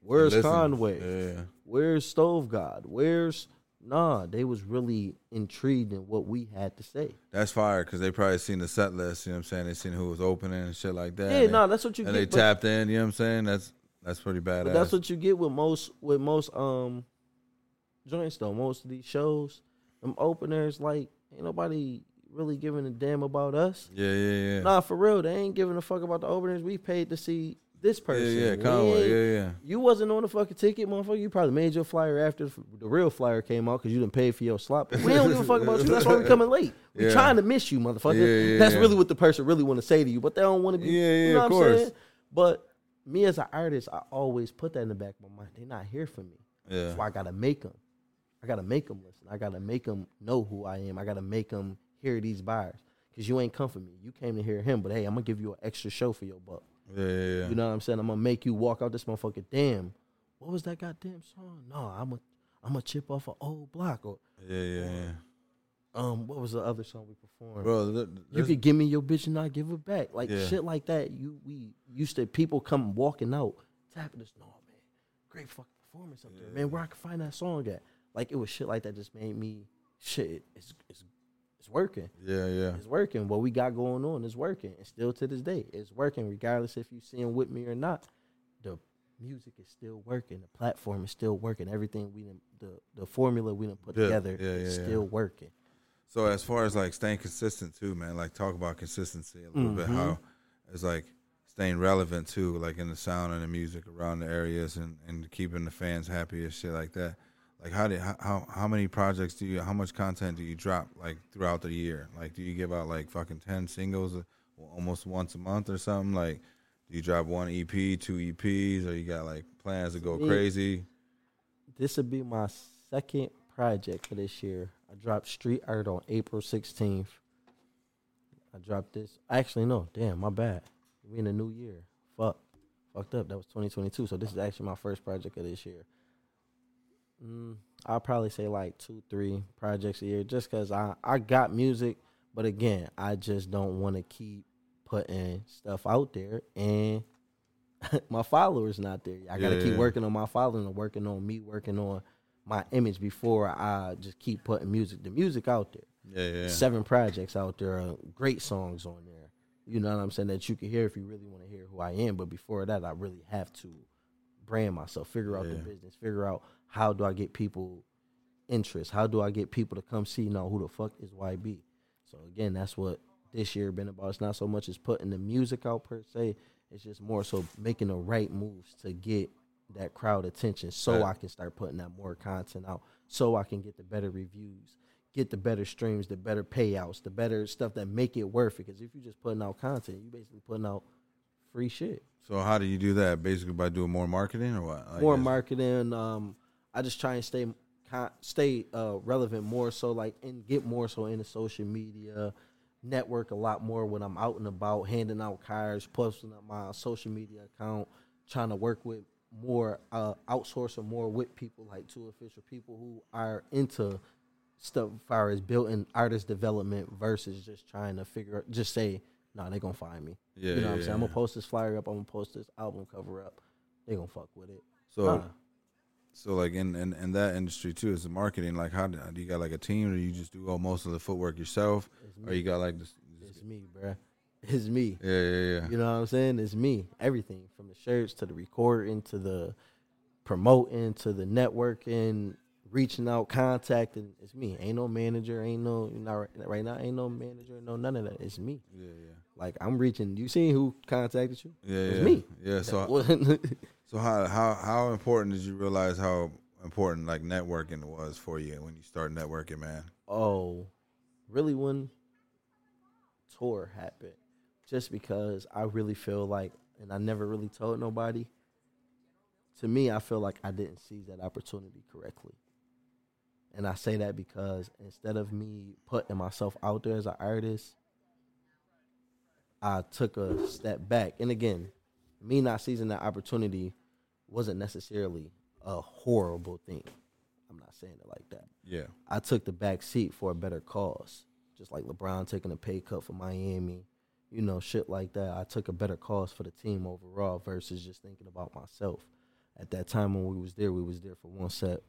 Where's Listen. Conway? Yeah, Where's Stove God? Where's nah? They was really intrigued in what we had to say. that's fire. Cause they probably seen the set list. You know what I'm saying? They seen who was opening and shit like that. Yeah, and nah, that's what you get. and get. they tapped in. You know what I'm saying? That's that's pretty badass. That's what you get with most with most um joints though. Most of these shows, them openers, like ain't nobody really giving a damn about us. yeah, yeah, yeah. Nah, for real, they ain't giving a fuck about the openers. We paid to see this person. yeah, We Conway. Yeah, yeah. You wasn't on the fucking ticket, motherfucker. You probably made your flyer after the real flyer came out because you didn't pay for your slot. But we don't give a fuck about you. That's why we're coming late. We Yeah. trying to miss you, motherfucker. Yeah, yeah, That's yeah. really what the person really want to say to you, but they don't want to be. Yeah, yeah, you know of what I'm course. saying? But me as an artist, I always put that in the back of my mind. They're not here for me. Yeah. So I gotta make them. I gotta make them listen. I gotta make them know who I am. I gotta make them hear these bars. Cause you ain't come for me. You came to hear him, but hey, I'm gonna give you an extra show for your buck. Yeah, yeah, yeah. You know what I'm saying? I'm gonna make you walk out this motherfucker. Damn, what was that goddamn song? No, I'm a I'm a chip off an old block or yeah, yeah, yeah. um what was the other song we performed? Bro, th- you could give me your bitch and I give it back. Like Yeah. shit like that. You we used to people come walking out tapping us. No man, great fucking performance up there, man. Where I can find that song at? Like it was shit like that. Just made me shit. It's it's it's working. yeah, yeah. It's working. What we got going on is working. And still to this day, it's working, regardless if you see him with me or not. The music is still working. The platform is still working. Everything we done, the the formula we done put Yeah, together yeah, is yeah, yeah. still working. So as far as like staying consistent too, man, like talk about consistency a little bit. Mm-hmm. How it's like staying relevant too, like in the sound and the music around the areas and, and keeping the fans happy and shit like that. Like how did how, how many projects do you how much content do you drop like throughout the year? Like do you give out like fucking ten singles uh, almost once a month or something? Like do you drop one EP, two EPs, or you got like plans to go crazy? This would be my second project for this year. I dropped Street Art on April 16th. I dropped this. Actually, no. Damn, my bad. We in the new year. Fuck. Fucked up. That was 2022. So this is actually my first project of this year. Mm, I'll probably say like two, three projects a year just because I, I got music. But again, I just don't want to keep putting stuff out there and my followers not there. I gotta Yeah, keep yeah. working on my following and working on me, working on my image before I just keep putting music. The music out there, Yeah, yeah. seven projects out there, uh, great songs on there. You know what I'm saying that you can hear if you really want to hear who I am. But before that, I really have to brand myself, figure out the business, figure out how do I get people interest, how do I get people to come see now who the fuck is YB. So again, that's what this year been about. It's not so much as putting the music out per se. It's just more so making the right moves to get that crowd attention, so Right. I can start putting that more content out, so I can get the better reviews, get the better streams, the better payouts, the better stuff that make it worth it. Because if you're just putting out content, you're basically putting out free shit. So how do you do that? Basically by doing more marketing or what? I more guess. marketing. Um, I just try and stay stay uh, relevant more so like and get more so into social media, network a lot more when I'm out and about, handing out cards, posting on my social media account, trying to work with more uh, outsourcing more with people like 2Offishall people who are into stuff as far as building artist development versus just trying to figure out just say nah they gonna find me. Yeah, you know yeah, what i'm saying? I'm gonna post this flyer up i'm gonna post this album cover up. They gonna fuck with it. So Nah. So like in, in in that industry too, is the marketing like how do, do you got like a team or you just do all most of the footwork yourself or you got like this? It's me, bruh. It's me. Yeah, yeah, yeah. You know what I'm saying? It's me. Everything from the shirts to the recording to the promoting to the networking, reaching out, contacting. It's me. Ain't no manager. Ain't no you know right, now. Ain't no manager. No none of that. It's me. Yeah, yeah. Like I'm reaching. You seen who contacted you? Yeah, It was yeah. me. Yeah, so Well, so how how how important did you realize how important like networking was for you when you start networking, man? oh, really? When tour happened, just because I really feel like, and I never really told nobody. To me, I feel like I didn't seize that opportunity correctly. And I say that because instead of me putting myself out there as an artist, I took a step back. And again, me not seizing that opportunity wasn't necessarily a horrible thing. I'm not saying it like that. Yeah. I took the back seat for a better cause. Just like LeBron taking a pay cut for Miami, you know, shit like that. I took a better cause for the team overall versus just thinking about myself. At that time when we was there, we was there for one set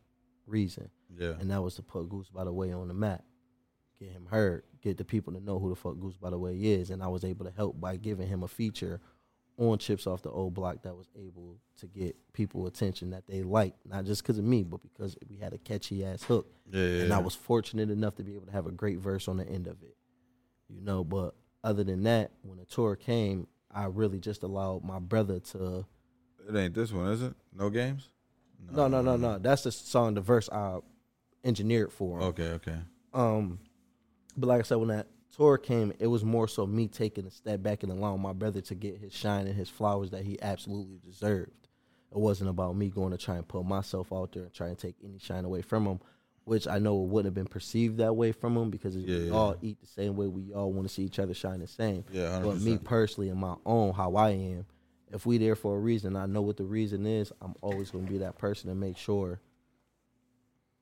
reason, Yeah. and that was to put Goose by the way on the map, get him heard, get the people to know who the fuck Goose by the way is, and I was able to help by giving him a feature on Chips Off the Old Block that was able to get people attention that they liked, not just because of me, but because we had a catchy ass hook Yeah, yeah. and I was fortunate enough to be able to have a great verse on the end of it. You know, but other than that, when the tour came, I really just allowed my brother to It ain't this one, is it? No games? No, no, no, no. That's the song the verse I engineered for him. Okay, okay. Um but like I said, when that tour came, it was more so me taking a step back and allowing my brother to get his shine and his flowers that he absolutely deserved. It wasn't about me going to try and put myself out there and try and take any shine away from him, which I know it wouldn't have been perceived that way from him because Yeah, we yeah. all eat the same way. We all want to see each other shine the same. Yeah, But me personally, in my own, how I am, if we there for a reason, I know what the reason is. I'm always going to be that person to make sure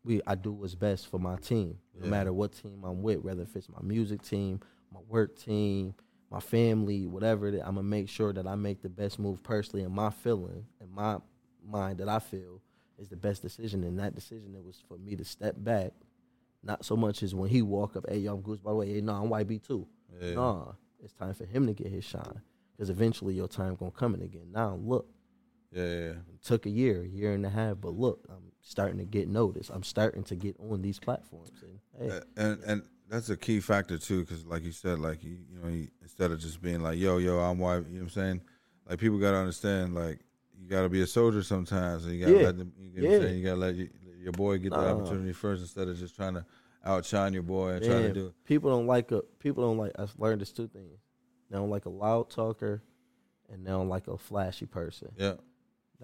we I do what's best for my team, no Yeah. matter what team I'm with, whether if it's my music team, my work team, my family, whatever it is. I'm gonna make sure that I make the best move personally, and my feeling and my mind that I feel is the best decision. And that decision, it was for me to step back. Not so much as when he walk up, hey, yo, I'm Goose, by the way, hey, no, I'm YB too. Yeah. Nah, it's time for him to get his shine. Because eventually your time gonna come in again. Now look, Yeah, yeah, yeah. it took a year, a year and a half, but look, I'm starting to get noticed. I'm starting to get on these platforms. And hey, and and that's a key factor too, because like you said, like you, you know, you, instead of just being like, "Yo, yo, I'm white," you know what I'm saying? Like people gotta understand, like you gotta be a soldier sometimes, and you gotta Yeah. let them. You know what I'm Yeah. saying? You gotta let you, your boy get the opportunity first instead of just trying to outshine your boy and trying to do it. people don't like a people don't like. I've learned this two things. They don't like a loud talker, and they don't like a flashy person. Yeah,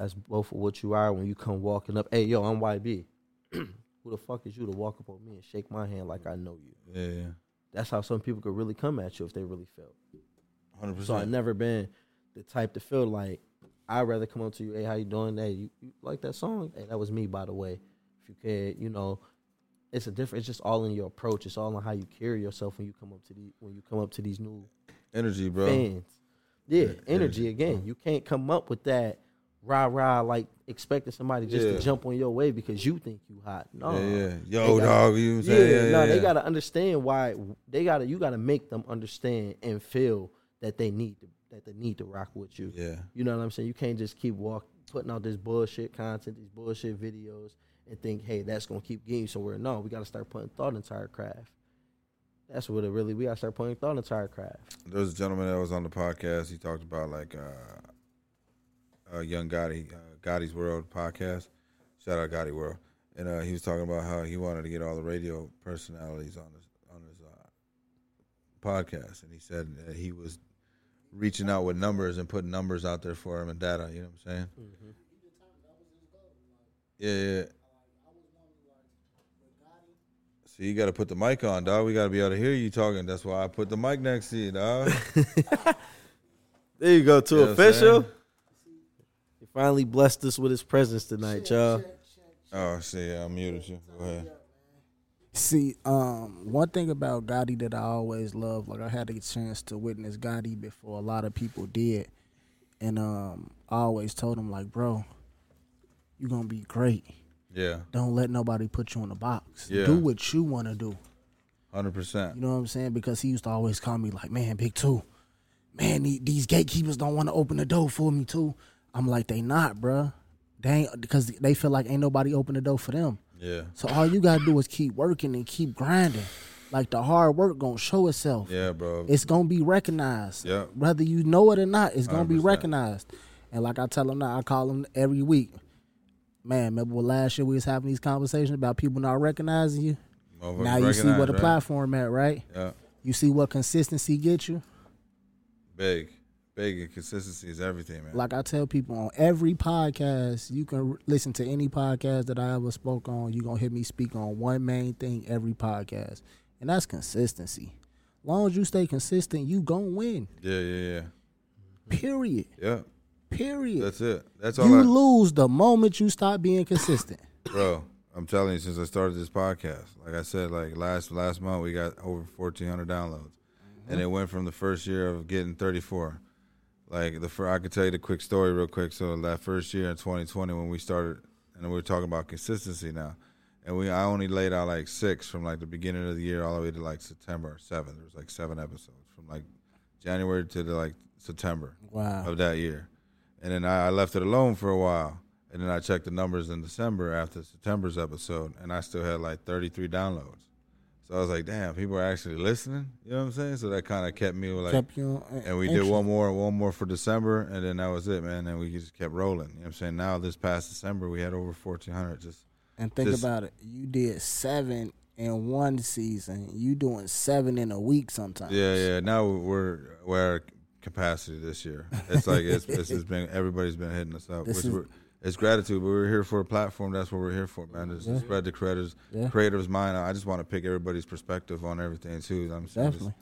That's both of what you are when you come walking up. Hey, yo, I'm YB. Who the fuck is you to walk up on me and shake my hand like I know you? yeah, That's how some people could really come at you if they really felt. hundred So I've never been the type to feel like I'd rather come up to you, hey, how you doing? Hey, you, you like that song? Hey, that was me, by the way. If you care, you know, it's a different. It's just all in your approach. It's all in how you carry yourself when you come up to the when you come up to these new Energy, bro. fans. Yeah, Yeah, energy energy. again. You can't come up with that rah rah like expecting somebody just Yeah. to jump on your way because you think you hot. No, Yeah, yeah. Yo, gotta- dog. You know I'm yeah. Yeah, no, yeah, they gotta understand why they gotta. You gotta make them understand and feel that they need to that they need to rock with you. Yeah. You know what I'm saying? You can't just keep walk putting out this bullshit content, these bullshit videos, and think, hey, that's gonna keep getting you somewhere. No, we gotta start putting thought into our craft. That's what it really. We gotta start putting thought into our craft. There was a gentleman that was on the podcast. He talked about like uh, uh Young Gotti, uh, Gotti's World podcast. Shout out Gotti World, and uh, he was talking about how he wanted to get all the radio personalities on his on his uh, podcast, and he said that he was reaching out with numbers and putting numbers out there for him and data. You know what I'm saying? Yeah, yeah. See, you got to put the mic on, dog. We got to be able to hear you talking. That's why I put the mic next to you, dog. There you go, too You know what I'm official. Saying? He finally blessed us with his presence tonight, y'all. Oh, see, I muted you. Go ahead. See, um, one thing about Gotti that I always love, like I had a chance to witness Gotti before a lot of people did, and um, I always told him like, bro, you're gonna be great. Yeah, Don't let nobody put you in a box. Yeah. Do what you want to do. hundred percent. You know what I'm saying? Because he used to always call me like, man, big two, man, these gatekeepers don't want to open the door for me too. I'm like, they not, bruh. They ain't because they feel like ain't nobody open the door for them. Yeah, So all you gotta do is keep working and keep grinding. Like the hard work gonna show itself. yeah, bro. It's gonna be recognized. Yeah. Whether you know it or not, it's gonna be 100%. recognized. And like I tell them now, I call them every week. Man, remember last year we was having these conversations about people not recognizing you? Motherfuckers now you see what where the right? platform at, right? Yeah, You see what consistency get you? big, big, and consistency is everything, man. Like I tell people on every podcast, you can r- listen to any podcast that I ever spoke on. You're going to hear me speak on one main thing every podcast, and that's consistency. long as you stay consistent, you going to win. yeah, yeah, yeah, Period. yeah. Period. That's it. That's all. you I, lose the moment you stop being consistent. bro. I'm telling you, since I started this podcast, like I said, like last last month we got over 1,400 downloads, and mm-hmm. it went from the first year of getting 34. Like the first, I could tell you the quick story real quick. So that first year in 2020 when we started, and we were talking about consistency now, and we I only laid out like six from like the beginning of the year all the way to like September 7th. There was like seven episodes from like January to the, like September Wow. of that year. And then I, I left it alone for a while. And then I checked the numbers in December after September's episode, and I still had like 33 downloads. So I was like, damn, people are actually listening. You know what I'm saying? So that kind of kept me like, Kept you on- and we did one more, one more for December, and then that was it, man. And we just kept rolling. You know what I'm saying? Now this past December, we had over 1,400. Just And think Just- about it. You did seven in one season. You doing seven in a week sometimes. yeah, yeah. Now we're we're at capacity this year. It's like it's, it's, it's been everybody's been hitting us up. This is- it's gratitude, but we're here for a platform. That's what we're here for, man. Just to spread the creators, Yeah. creators' mind. I just want to pick everybody's perspective on everything too. I'm Definitely.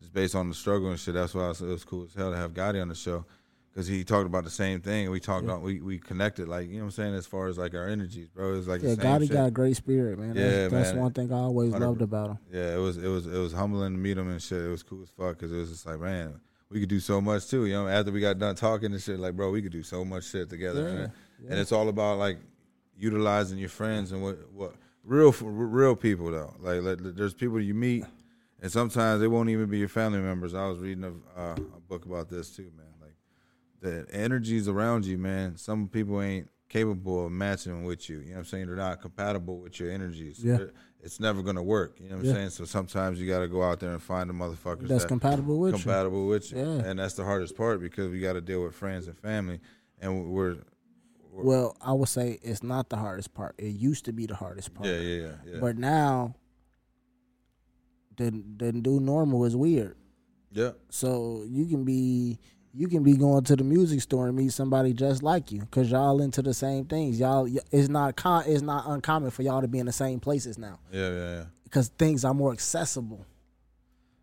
just, based on the struggle and shit. That's why I it was cool as hell to have Gotti on the show because he talked about the same thing. We talked about we we connected, like you know what I'm saying, as far as like our energies, bro. It's like Yeah, Gotti shit. got a great spirit, man. That's, Yeah, that's man. one thing I always loved about him. Yeah, it was it was it was humbling to meet him and shit. It was cool as fuck because it was just like, man, we could do so much too. You know, after we got done talking and shit, like, bro, we could do so much shit together. Yeah, and, and it's all about like utilizing your friends and what what real real people though. Like, like there's people you meet, and sometimes they won't even be your family members. I was reading a, uh, a book about this too, man. Like the energies around you, man. Some people ain't capable of matching with you. You know what I'm saying? They're not compatible with your energies. Yeah. They're- It's never gonna work. You know what I'm Yeah. saying? So sometimes you got to go out there and find the motherfuckers That's that compatible with you. compatible with you. Yeah. And that's the hardest part because we got to deal with friends and family, and we're Well, I would say it's not the hardest part. It used to be the hardest part. yeah, yeah, yeah, yeah. But now, the the new normal is weird. yeah. So you can be you can be going to the music store and meet somebody just like you because y'all into the same things. Y'all, it's not con, it's not uncommon for y'all to be in the same places now Yeah, yeah, yeah. because things are more accessible.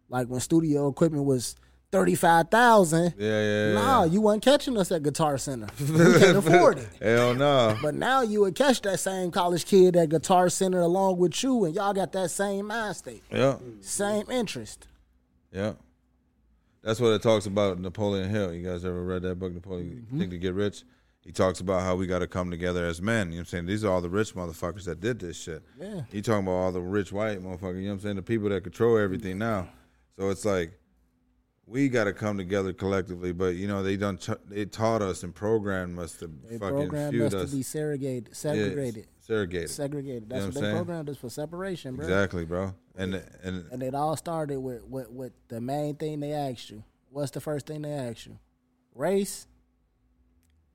Like when studio equipment was thirty five thousand. Yeah, yeah, yeah. Nah, you wasn't catching us at Guitar Center. We can't afford it. Hell no. But now you would catch that same college kid at Guitar Center along with you, and y'all got that same mind state, Yeah, same interest. yeah. That's what it talks about Napoleon Hill. You guys ever read that book, Napoleon Mm-hmm. Think to Get Rich? He talks about how we got to come together as men. You know what I'm saying? These are all the rich motherfuckers that did this shit. Yeah. He talking about all the rich white motherfuckers, you know what I'm saying? The people that control everything now. So it's like we got to come together collectively. But you know, they done ch- they taught us and programmed us to They fucking programmed feud us us. to be segregated, Yeah, segregated, segregated. segregated. know That's what what they programmed us for separation, bro. Exactly, bro. And and And it all started with, with with the main thing they asked you. What's the first thing they asked you? Race,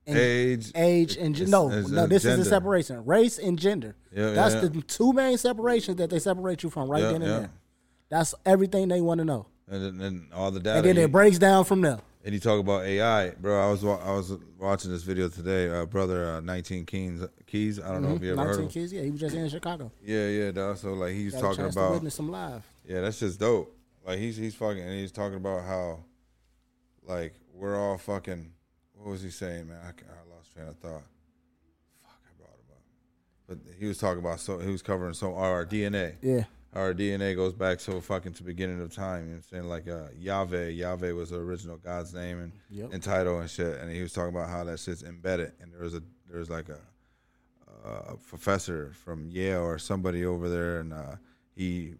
and age, age, and it's- no, it's, no. This is gender. the separation: race and gender. Yeah, That's yeah, the two main separations that they separate you from right then and there. That's everything they want to know, and then all the data. and then you- it breaks down from there. And you talk about AI, bro. I was wa- I was watching this video today. Uh, brother, uh, nineteen Keys. Keys. I don't know if you ever heard of Nineteen him. kids, yeah, he was just in Chicago. Yeah, yeah, dog. So like he's talking about witness some live. Yeah, that's just dope. Like he's he's fucking and he's talking about how like we're all fucking what was he saying, man? I, I lost train of thought. Fuck, I brought him up. But he was talking about so he was covering so our DNA. Yeah, Our DNA goes back so fucking to beginning of time. You know what I'm saying? Like uh Yahweh. Yahweh was the original God's name and, Yep. and title and shit. And he was talking about how that shit's embedded. And there was a there was like a a professor from Yale or somebody over there, and uh, he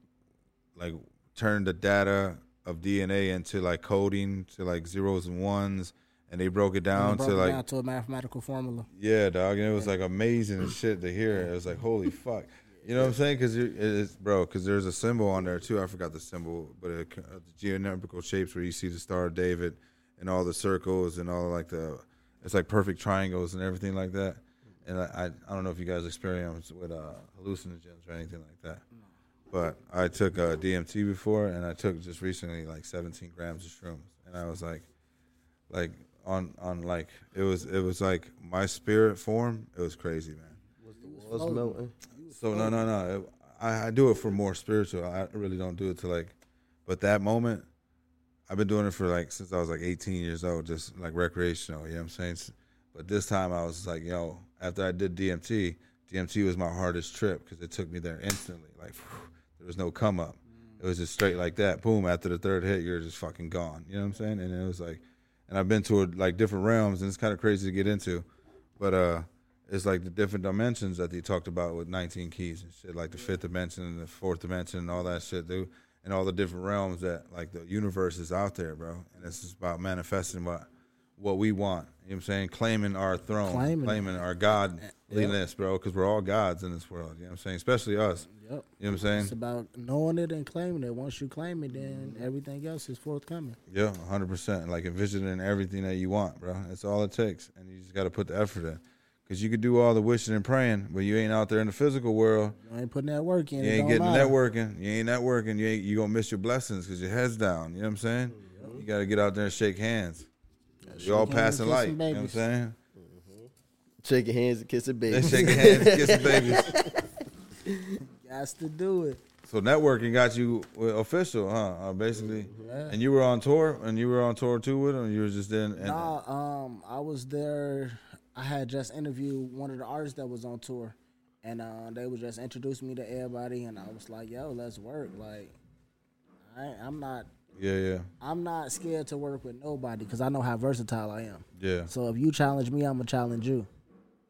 like turned the data of DNA into like coding to like zeros and ones, and they broke it down broke to it like down to a mathematical formula. yeah, dog, and it was like amazing and shit to hear. It was like holy fuck. You know what I'm saying? Because it's bro. Because there's a symbol on there too. I forgot the symbol, but it, uh, the geometrical shapes where you see the Star of David and all the circles and all like the it's like perfect triangles and everything like that. And I I, I don't know if you guys experience with uh, hallucinogens or anything like that. But I took uh, DMT before, and I took just recently like 17 grams of shrooms, and I was like, like on on like it was it was like my spirit form. It was crazy, man. Was the walls melting. So no, no, no. I, I do it for more spiritual. I really don't do it to like, but that moment, I've been doing it for like since I was like 18 years old, just like recreational. You know what I'm saying? But this time I was like, yo, after I did DMT, DMT was my hardest trip because it took me there instantly. Like there was no come up. It was just straight like that. Boom. After the third hit, you're just fucking gone. You know what I'm saying? And it was like, and I've been to like different realms, and it's kind of crazy to get into, but uh, it's like the different dimensions that they talked about with 19 keys and shit, like the fifth dimension and the fourth dimension and all that shit, dude, and all the different realms that like the universe is out there, bro. And it's just about manifesting what what we want. You know what I'm saying? Claiming our throne, Claiming claiming, our godliness, bro, because we're all gods in this world. You know what I'm saying? Especially us. Yep. You know what I'm saying? It's about knowing it and claiming it. Once you claim it, then everything else is forthcoming. Yeah, hundred percent. Like envisioning everything that you want, bro. That's all it takes, and you just got to put the effort in. Cause you could do all the wishing and praying, but you ain't out there in the physical world. You ain't putting that work in. You ain't getting matter. networking. You ain't networking. You ain't you gonna miss your blessings because your head's down. You know what I'm saying? You got to get out there and shake hands. You all passing and kiss light. You know what I'm babies. saying? Shaking hands and kissing They babies. shaking hands, and kissing babies. Got to do it. So networking got you official, huh? Uh, basically, Yeah. and you were on tour, and you were on tour too with him. You were just in. And, Nah, um, I was there. I had just interviewed one of the artists that was on tour, and uh, they was just introducing me to everybody, and I was like, "Yo, let's work." Like, I, I'm not, yeah, yeah, I'm not scared to work with nobody because I know how versatile I am. yeah. So if you challenge me, I'm gonna challenge you.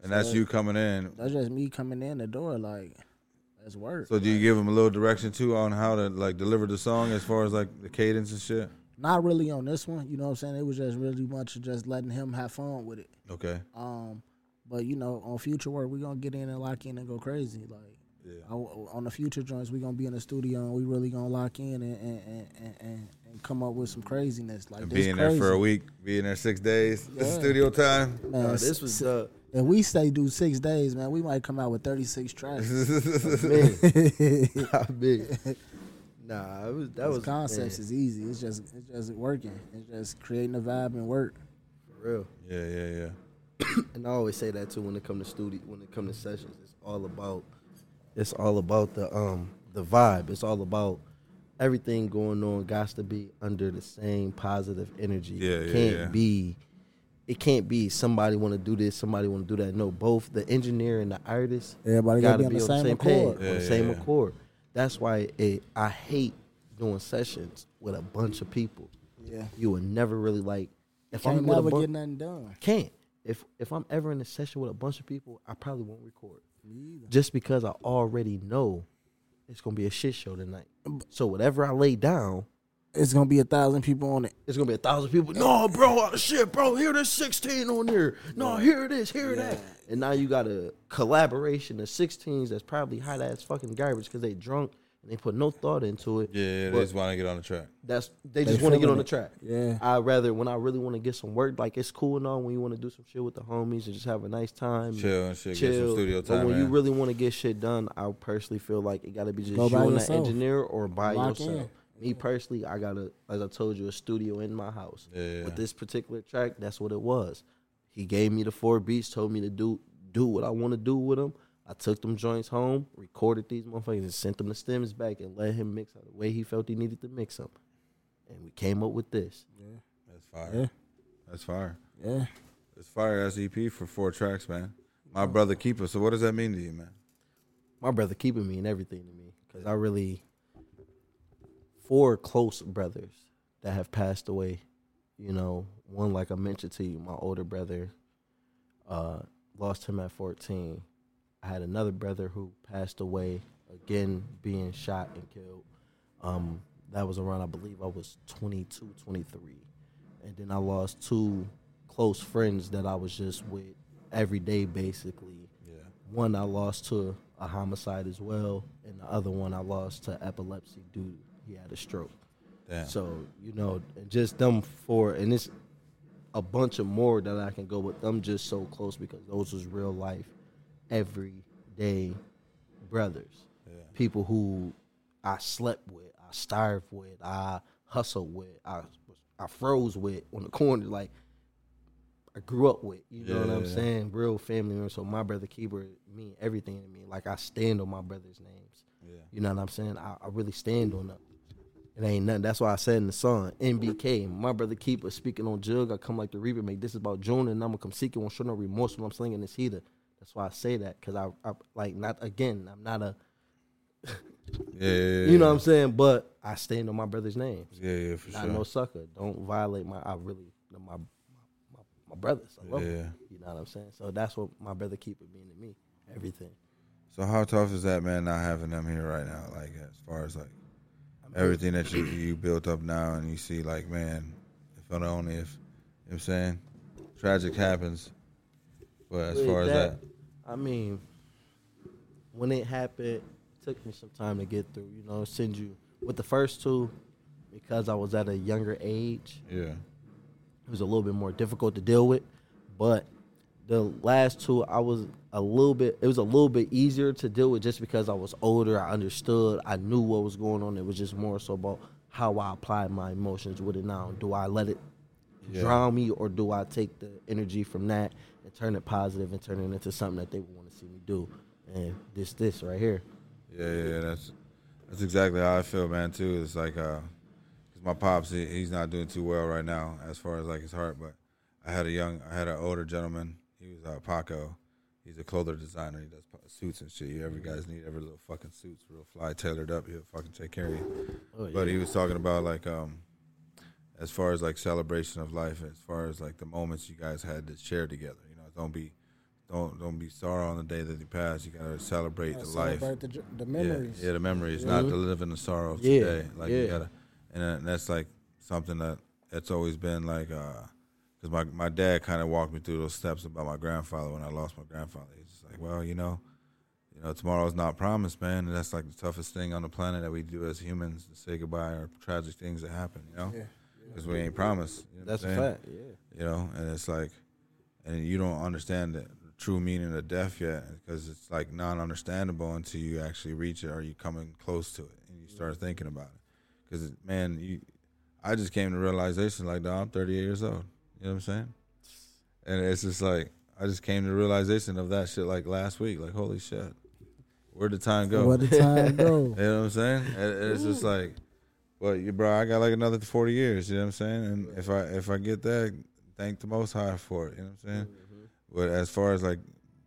And that's you coming in. That's just me coming in the door. Like, let's work. So do you give them a little direction too on how to like deliver the song as far as like the cadence and shit? Not really on this one. You know what I'm saying? It was just really much of just letting him have fun with it. Okay. Um, but you know, on future work, we're gonna get in and lock in and go crazy. Like, I- on the future joints, we're gonna be in the studio and we really gonna lock in and and, and, and, and, and come up with some craziness. Like And this being there for a week, being there six days, this studio time. Man, Uh, this was uh, if we say do six days, man, we might come out with 36 tracks. man. I mean, nah, it was that Those was concepts man, is easy. It's just it's just working. It's just creating a vibe and work. for real. Yeah, yeah, yeah. and I always say that too when it come to studio when it come to sessions. It's all about it's all about the um the vibe. It's all about everything going on got to be under the same positive energy. Yeah, it yeah, can't yeah. be it can't be somebody want to do this, somebody want to do that. No, both the engineer and the artist Everybody gotta be on the same accord. on Yeah, the same yeah, yeah. accord. That's why it, I hate doing sessions with a bunch of people. Yeah. You will never really like if I'm never bu- get nothing done. can't. If if I'm ever in a session with a bunch of people, I probably won't record. Just because I already know it's gonna be a shit show tonight. Um, so whatever I lay down, it's gonna be a thousand people on it. It's gonna be a thousand people. No, bro, uh, shit, bro. Here, there's sixteen on there. No, here it is. Here that. And now you got a collaboration of sixteens that's probably hot ass fucking garbage because they drunk and they put no thought into it. Yeah, they But just want to get on the track. That's they just want to get on the track. Yeah. I rather when I really want to get some work, like it's cool and all when you want to do some shit with the homies and just have a nice time, Chill and shit, get some studio But time, when you really want to get shit done, I personally feel like it got to be just Go you by and the engineer or by Lock yourself. in. Me personally, I got a, as I told you, a studio in my house. Yeah. With this particular track, that's what it was. He gave me the four beats, told me to do do what I want to do with them. I took them joints home, recorded these motherfuckers, and sent them the stems back, and let him mix them the way he felt he needed to mix them. And we came up with this. Yeah, that's fire. Yeah. That's fire. Yeah. It's fire as EP for four tracks, man. My brother keeper. So what does that mean to you, man? my brother keeping me and everything to me because I really four close brothers that have passed away. You know, one like I mentioned to you, my older brother, uh, lost him at fourteen. I had another brother who passed away again, being shot and killed. Um, that was around, I believe, I was 22, 23. and then I lost two close friends that I was just with every day, basically Yeah. one I lost to a homicide as well, and the other one I lost to epilepsy due he had a stroke. Damn. So you know, just them four, and it's a bunch of more that I can go with. Them just so close because those was real life, everyday brothers, Yeah. people who I slept with, I starved with, I hustled with, I I froze with on the corner, like I grew up with. You know what I'm Yeah. saying? Real family members. So my brother keeper mean everything to me. Like I stand on my brother's names. Yeah. You know what I'm saying? I, I really stand on them. It ain't nothing. That's why I said in the song, MBK, my brother keeper speaking on jug. I come like the reaper, make this is about June, and I'm gonna come seek it. Won't show no remorse when I'm slinging this heater. That's why I say that, cause I, I like not again. I'm not a, Yeah, you know what I'm saying, but I stand on my brother's name. Yeah, yeah, for sure. Not sure. no sucker. Don't violate my. I really my my, my, my brothers. I love Yeah. them. You know what I'm saying. So that's what my brother keeper mean to me. Everything. So how tough is that, man? Not having them here right now, like as far as like everything that you you built up now, and you see, like, man, if only if you know what I'm saying, tragic happens, but as With far as that, I mean, when it happened, it took me some time to get through. You know, send you with the first two because I was at a younger age. yeah, It was a little bit more difficult to deal with, but the last two I was a little bit. It was a little bit easier to deal with just because I was older. I understood. I knew what was going on. It was just more so about how I apply my emotions with it now. Do I let it Yeah. drown me, or do I take the energy from that and turn it positive and turn it into something that they would want to see me do? And this, this right here. yeah, yeah, yeah, that's that's exactly how I feel, man. Too. It's like, uh, 'cause my pops, he, he's not doing too well right now as far as like his heart, but I had a young, I had an older gentleman. He was uh, Paco. He's a clother designer. He does suits and shit. You every guys need every little fucking suits, real fly, tailored up. He'll fucking take care of you. Oh, yeah. But he was talking about like um, as far as like celebration of life, as far as like the moments you guys had to share together. You know, don't be, don't don't be sorrow on the day that he passed. You gotta celebrate the life. Celebrate the, the Yeah, memories. Yeah, the memories, not to live in the sorrow of Yeah, today. Like you yeah. gotta, and uh, that's like something that that's always been like, because my my dad kind of walked me through those steps about my grandfather when I lost my grandfather. He's just like, well, you know, you know, tomorrow's not promised, man, and that's like the toughest thing on the planet that we do as humans to say goodbye or tragic things that happen. You know, Yeah. because we ain't promised. You know That's what a I'm saying? fact. Yeah. you know and it's like and you don't understand the true meaning of death yet because it's like non-understandable until you actually reach it or you coming close to it and you start thinking about it because man you i just came to realization like dog, i'm 38 years old you know what i'm saying and it's just like i just came to realization of that shit like last week like holy shit where'd the time go Where the time go? you know what I'm saying? And it's just like, well, you bro, I got like another forty years. You know what I'm saying? And if I if I get that, thank the Most High for it. You know what I'm saying? Mm-hmm. But as far as like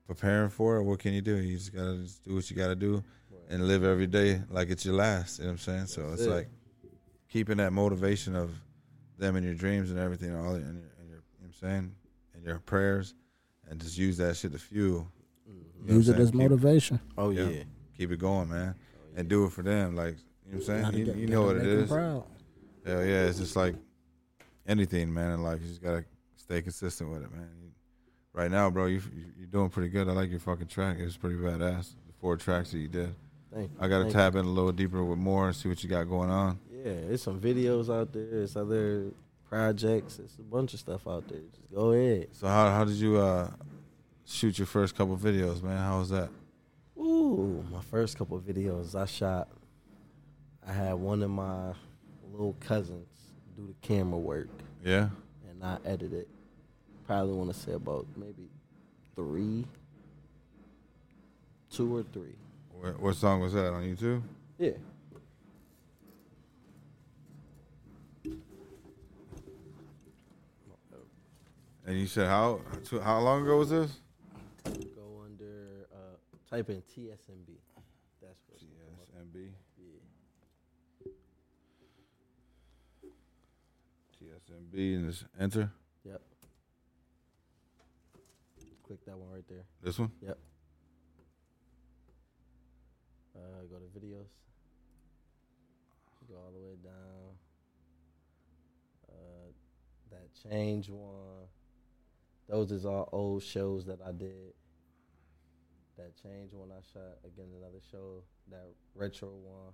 preparing for it, what can you do? You just gotta just do what you gotta do, and live every day like it's your last. You know what I'm saying? So it's it. like keeping that motivation of them and your dreams and everything, all in your, in your you know what I'm saying, and your prayers, and just use that shit to fuel. You know Use it I'm as? Keep- motivation. Oh yeah. yeah. Keep it going, man, oh, and do it for them. Like you know what I'm saying? You, get- you know what it is. make 'em. Proud. Hell yeah, it's just like anything, man. In life, you just gotta stay consistent with it, man. You- right now, bro, you you- you're doing pretty good. I like your fucking track. It's pretty badass. The four tracks that you did. Thank you. I gotta Thank tap in a little deeper with more and see what you got going on. Yeah, it's some videos out there. It's other projects. It's a bunch of stuff out there. Just go ahead. So how how did you uh shoot your first couple videos, man? How was that? Ooh, my first couple videos I shot. I had one of my little cousins do the camera work, Yeah. and I edited. Probably want to say about maybe three, two or three. What, what song was that on YouTube? Yeah. And you said how how long ago was this? Go under uh, type in TSMB. That's what. it's gonna come up. TSMB. Yeah. TSMB and just enter Yep. Click that one right there. this one. Yep. Uh, go to videos. Go all the way down. Uh, that change one. Those is all old shows that I did. That change when I shot again another show. That retro one.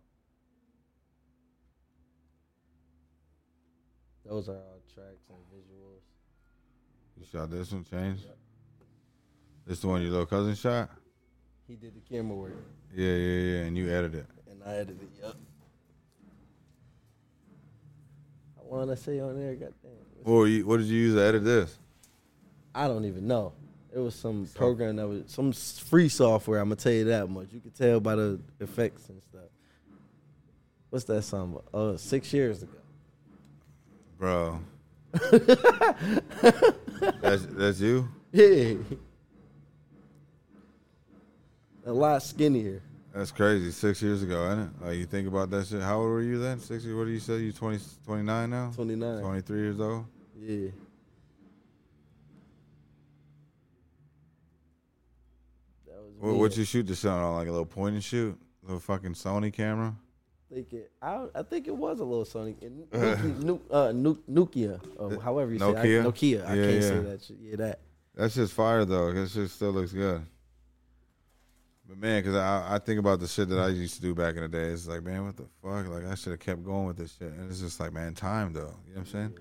Those are all tracks and visuals. You shot this one, change. Yep. This the one your little cousin shot. He did the camera work Yeah, yeah, yeah. And you edited. It. And I edited it. Yup. I want to say on there, goddamn. Or you, what did you use to edit this? I don't even know. It was some program that was some free software. I'm gonna tell you that much. You can tell by the effects and stuff. What's that song? Uh, six years ago. Bro. that's that's you? Yeah. A lot skinnier. That's crazy. Six years ago, ain't it? Like you think about that shit. How old were you then? Six years? What do you say? You 20, 29 now? 29. 23 years old? Yeah. That was What, you shoot this on? Like a little point and shoot? little fucking Sony camera? think it. I, I think it was a little Sony. Nu- uh, Nu- Nokia, or however you say Nokia? it. I, Nokia. I Yeah, can't yeah. say that shit. Yeah, that. That's just fire though. That shit still looks good. But man, because I, I think about the shit that I used to do back in the day. It's like, man, what the fuck? Like I should have kept going with this shit. And it's just like, man, time though. You know what I'm saying?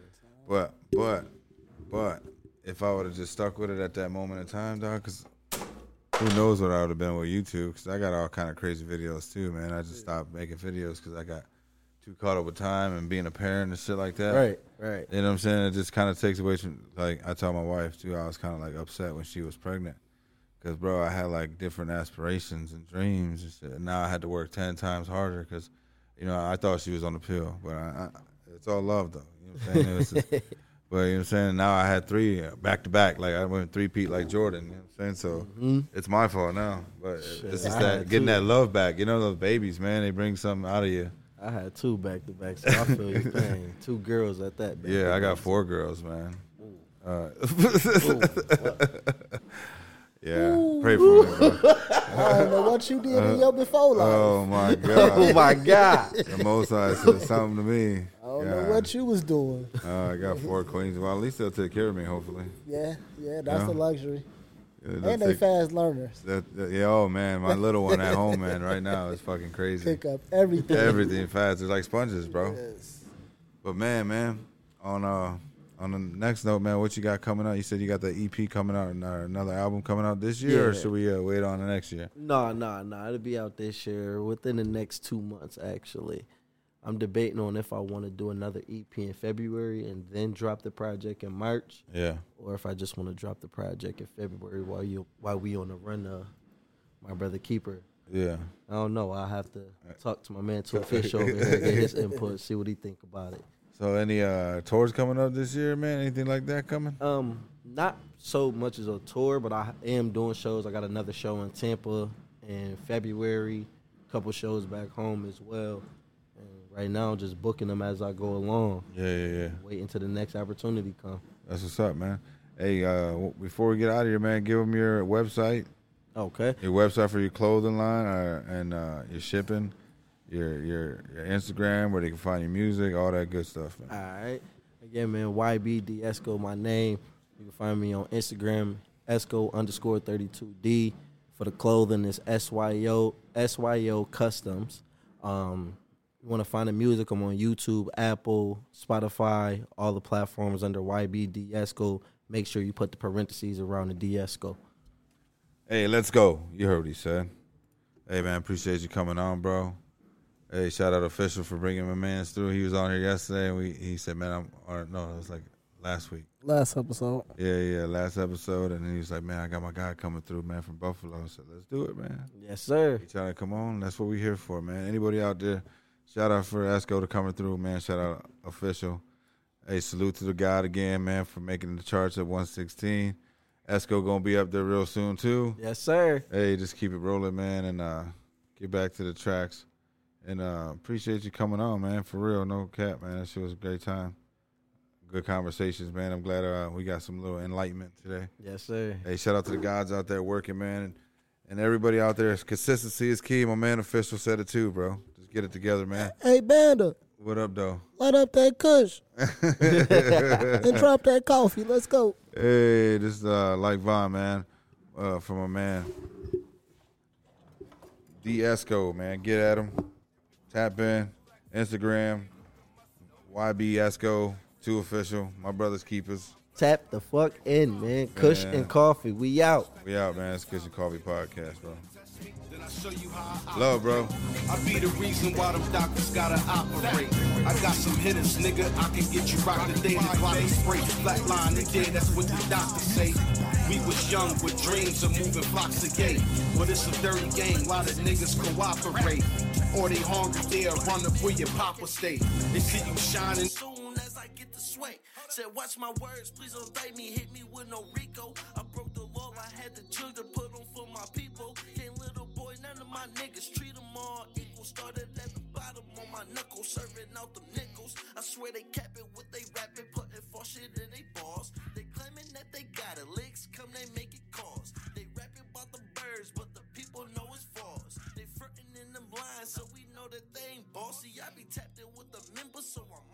But but but if I would have just stuck with it at that moment in time, dog, because who knows what I would have been with YouTube? Because I got all kind of crazy videos too, man. I just stopped making videos because I got too caught up with time and being a parent and shit like that. Right, right. You know what I'm saying? It just kind of takes away from like I told my wife too. I was kind of like upset when she was pregnant because bro, I had like different aspirations and dreams and shit. And now I had to work ten times harder because you know I thought she was on the pill, but I, I, it's all love though. You know what I'm saying? It was just- but you know what I'm saying? Now I had three uh, back to back. Like I went three peat like Jordan. You know what I'm saying? So mm-hmm. it's my fault now. But it's just I that getting two. that love back. You know those babies, man. They bring something out of you. I had two back to back, so I feel your pain. Two girls at that. Yeah, I got four girls, man. Uh, yeah, pray for me, bro. I don't know what you did in uh, your before life. Oh my god! Oh my god! the Most High said something to me. I don't Yeah. know what you was doing. Uh, I got four queens. Well, at least they'll take care of me. Hopefully, Yeah, yeah, that's Yeah. a luxury. Yeah, And they take- fast learners. that- that- yeah, oh man, my little one at home, man, right now is fucking crazy. Pick up everything. Everything fast. They're like sponges, bro. Yes. But man, man, on uh on the next note, man, what you got coming out? You said you got the EP coming out and uh, another album coming out this year, or should we uh, wait on the next year? No, no, no. It'll be out this year within the next two months. Actually, I'm debating on if I want to do another EP in February and then drop the project in March, Yeah. or if I just want to drop the project in February while you while we on the run. Uh, my brother Keeper. Yeah. I don't know. I'll have to talk to my man to fish over here, get his input, see what he think about it. So any uh tours coming up this year, man? Anything like that coming? Um, not so much as a tour, but I am doing shows. I got another show in Tampa in February, a couple shows back home as well. Right now, just booking them as I go along. Yeah, yeah, yeah. Waiting till the next opportunity come. That's what's up, man. Hey, uh, before we get out of here, man, give them your website, Okay. your website for your clothing line, uh, and uh, your shipping, your your your Instagram where they can find your music, all that good stuff, man. All right. Again, man, YBD Esco, my name. You can find me on Instagram, Esco underscore 32D. For the clothing, it's SYO, SYO Customs. Um, you want to find the music, I'm on YouTube, Apple, Spotify, all the platforms under YB Esco. Make sure you put the parentheses around the D Esco. Hey, let's go. You heard what he said. Hey man, appreciate you coming on, bro. Hey, shout out official for bringing my man's through. He was on here yesterday, and we he said, man, I'm or no, it was like last week. Last episode. Yeah, yeah, last episode, and he was like, man, I got my guy coming through, man, from Buffalo. I said, let's do it, man. Yes, sir. He trying to come on. That's what we here for, man. Anybody out there, shout out for Esco to coming through, man. Shout out official. Hey, salute to the God again, man, for making the charts at 116. Esco gonna be up there real soon too. Yes, sir. Hey, just keep it rolling, man, and uh, get back to the tracks. And uh, appreciate you coming on, man. For real, no cap, man. That shit was a great time. Good conversations, man. I'm glad uh, we got some little enlightenment today. Yes, sir. Hey, shout out to the gods out there working, man, and, and everybody out there. Consistency is key. My man official said it too, bro. Just get it together, man. Hey, Banda, What up, though? light up that kush and drop that coffee. Let's go. Hey, this is uh, like Von, man, uh, from a man D Esco, man. Get at him. Tap in. Instagram. YB Esco, 2Offishall. My brother's keepers. Tap the fuck in, man. Kush Man. and coffee. We out. We out, man. It's Kush and Coffee Podcast, bro. Love, bro. I be the reason why them doctors gotta operate. I got some hitters, nigga. I can get you rocked today. The clock is spray. Flatline and dead, that's what the doctors say. We was young with dreams of moving blocks a gate. But it's a dirty game, why the niggas cooperate? Or they hungry, they'll run up where your papa stay. They see you shining. soon as I get the sway. Said, watch my words, please don't bite me, hit me with no RICO. I broke the law, I had the children put my niggas treat them all equal. Started at the bottom on my knuckles, serving out them nickels. I swear they cap it with they rapping, putting false shit in they balls. They claiming that they got it, licks come they make it calls. They rapping about the birds, but the people know it's false. They frontin' in them lines, so we know that they ain't bossy. I be tapped in with the members, so I'm